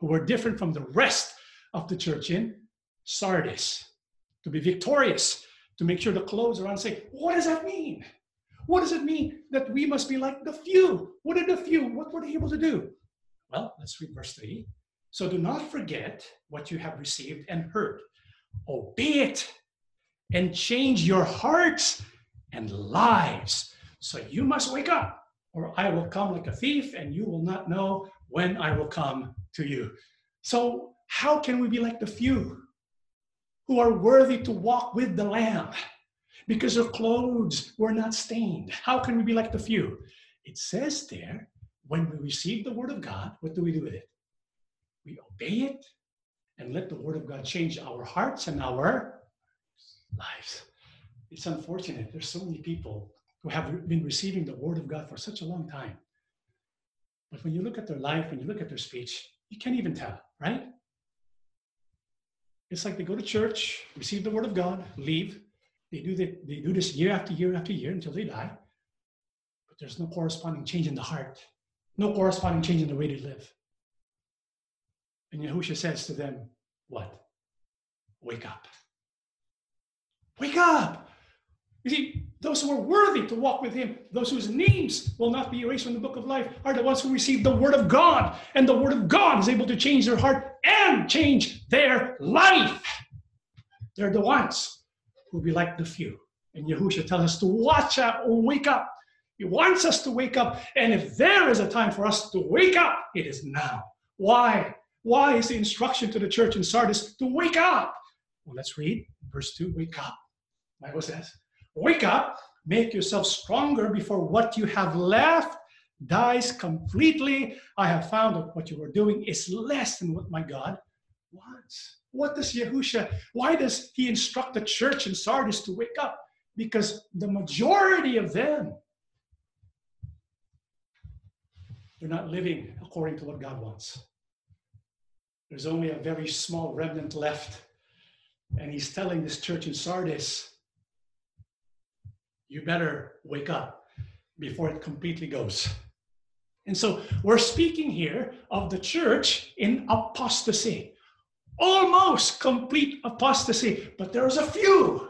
who were different from the rest of the church in Sardis to be victorious, to make sure the clothes are unstained. What does that mean? What does it mean that we must be like the few? What did the few, what were they able to do? Well, let's read verse 3. So do not forget what you have received and heard. Obey it and change your hearts and lives. So you must wake up, or I will come like a thief, and you will not know when I will come to you. So, how can we be like the few who are worthy to walk with the Lamb because their clothes were not stained? How can we be like the few? It says there, when we receive the Word of God, what do we do with it? We obey it and let the Word of God change our hearts and our lives. It's unfortunate. There's so many people who have been receiving the Word of God for such a long time. But when you look at their life, when you look at their speech, you can't even tell, right? It's like they go to church, receive the Word of God, leave. They do, the, they do this year after year after year until they die. But there's no corresponding change in the heart, no corresponding change in the way they live. And Yahusha says to them, What? Wake up. Wake up. You see, those who are worthy to walk with him, those whose names will not be erased from the book of life, are the ones who receive the word of God. And the word of God is able to change their heart and change their life. They're the ones who will be like the few. And Yahusha tells us to watch out or wake up. He wants us to wake up. And if there is a time for us to wake up, it is now. Why? Why is the instruction to the church in Sardis to wake up? Well, let's read verse 2 Wake up. Bible says, Wake up, make yourself stronger before what you have left dies completely. I have found that what you are doing is less than what my God wants. What does Yahusha, why does he instruct the church in Sardis to wake up? Because the majority of them, they're not living according to what God wants. There's only a very small remnant left. And he's telling this church in Sardis, you better wake up before it completely goes. And so we're speaking here of the church in apostasy, almost complete apostasy, but there's a few,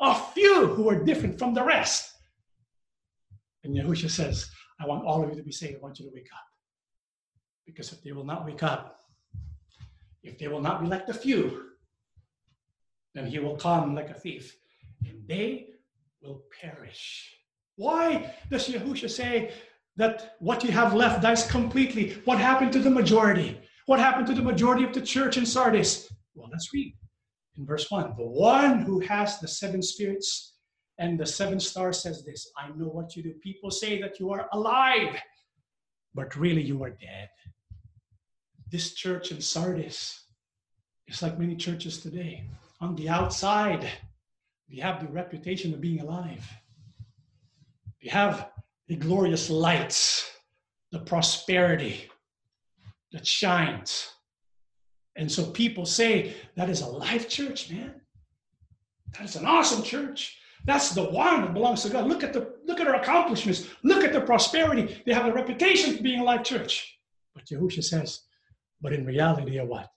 a few who are different from the rest. And Yahusha says, I want all of you to be saved. I want you to wake up. Because if they will not wake up, if they will not be like the few, then he will come like a thief. And they will perish. Why does Yahusha say that what you have left dies completely? What happened to the majority? What happened to the majority of the church in Sardis? Well, let's read in verse 1. The one who has the seven spirits and the seven stars says this I know what you do. People say that you are alive, but really you are dead. This church in Sardis is like many churches today. On the outside, we have the reputation of being alive. We have the glorious lights, the prosperity that shines. And so people say, that is a life church, man. That is an awesome church. That's the one that belongs to God. Look at the look at our accomplishments. Look at the prosperity. They have a reputation for being a life church. But Yahusha says, but in reality, they are what?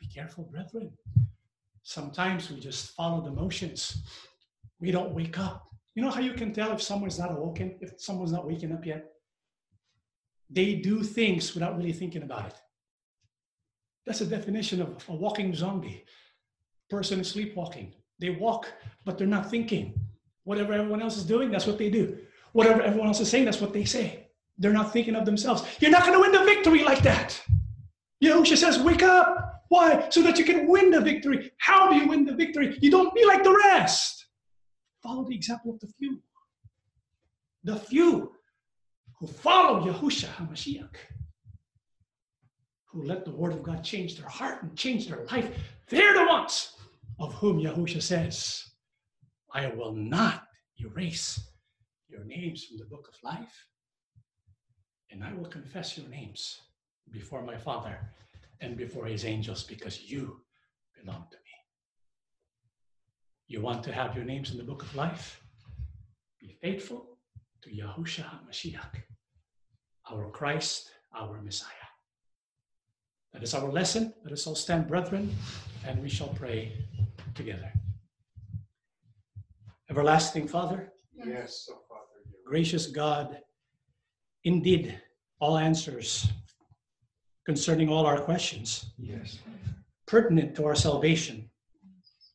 Be careful, brethren. Sometimes we just follow the motions. We don't wake up. You know how you can tell if someone's not awoken, if someone's not waking up yet? They do things without really thinking about it. That's the definition of a walking zombie. Person is sleepwalking. They walk, but they're not thinking. Whatever everyone else is doing, that's what they do. Whatever everyone else is saying, that's what they say. They're not thinking of themselves. You're not going to win the victory like that. Yahusha says, Wake up. Why? So that you can win the victory. How do you win the victory? You don't be like the rest. Follow the example of the few. The few who follow Yahusha HaMashiach, who let the word of God change their heart and change their life. They're the ones of whom Yahusha says, I will not erase your names from the book of life, and I will confess your names before my Father and before his angels because you belong to me. You want to have your names in the book of life? Be faithful to Yahushua HaMashiach, our Christ, our Messiah. That is our lesson. Let us all stand, brethren, and we shall pray together. Everlasting Father, Yes, so Father, gracious God, indeed, all answers concerning all our questions Yes. pertinent to our salvation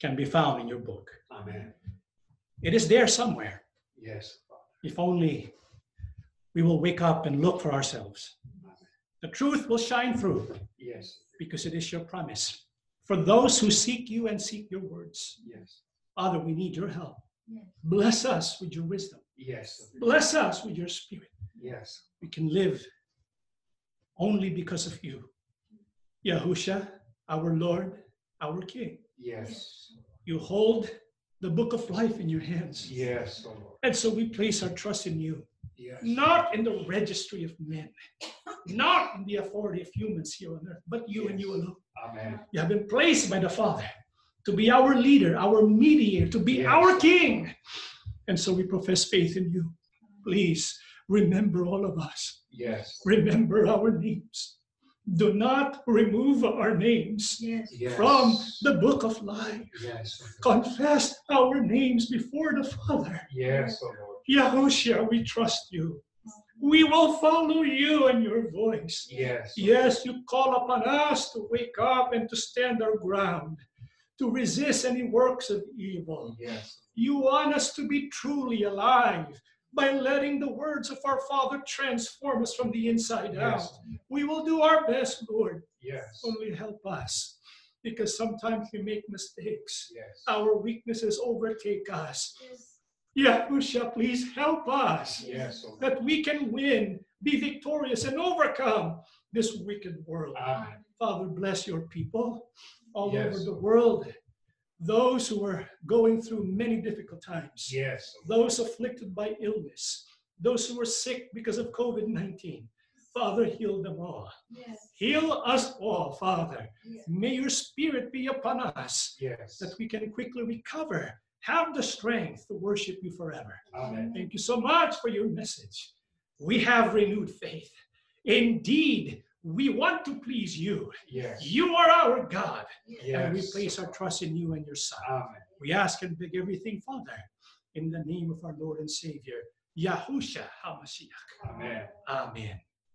can be found in your book. Amen. It is there somewhere. Yes, If only we will wake up and look for ourselves. Amen. The truth will shine through Yes. because it is your promise. For those who seek you and seek your words, Yes. Father, we need your help. Yes. Bless us with your wisdom. Yes. Bless us with your spirit. Yes. We can live only because of you. Yahusha, our Lord, our King. Yes. You hold the book of life in your hands. Yes, Lord. And so we place our trust in you, Yes. not in the registry of men, not in the authority of humans here on earth, but you and you alone. Amen. You have been placed by the Father to be our leader, our mediator, to be Yes. our King. And so we profess faith in you. Please remember all of us. Yes. Remember our names. Do not remove our names Yes. Yes. from the book of life. Yes. Confess our names before the Father. Yes, oh Lord. Yahushua, we trust you. We will follow you and your voice. Yes. Yes, you call upon us to wake up and to stand our ground, to resist any works of evil. Yes. You want us to be truly alive by letting the words of our Father transform us from the inside out. We will do our best, Lord. Yes. Only help us because sometimes we make mistakes. Yes. Our weaknesses overtake us. Yes. Yahushua, please help us Yes, Lord. that we can win, be victorious, and overcome this wicked world. Amen. Father, bless your people all Yes. over the world. Those who are going through many difficult times, Yes. those afflicted by illness, those who are sick because of COVID 19. Father, heal them all. Yes. Heal us all, Father. Yes. May your spirit be upon us Yes. that we can quickly recover, have the strength to worship you forever. Amen. Thank you so much for your message. We have renewed faith. Indeed, we want to please you. Yes. You are our God, Yes. and we place our trust in you and your Son. Amen. We ask and beg everything, Father, in the name of our Lord and Savior, Yahusha HaMashiach. Amen. Amen.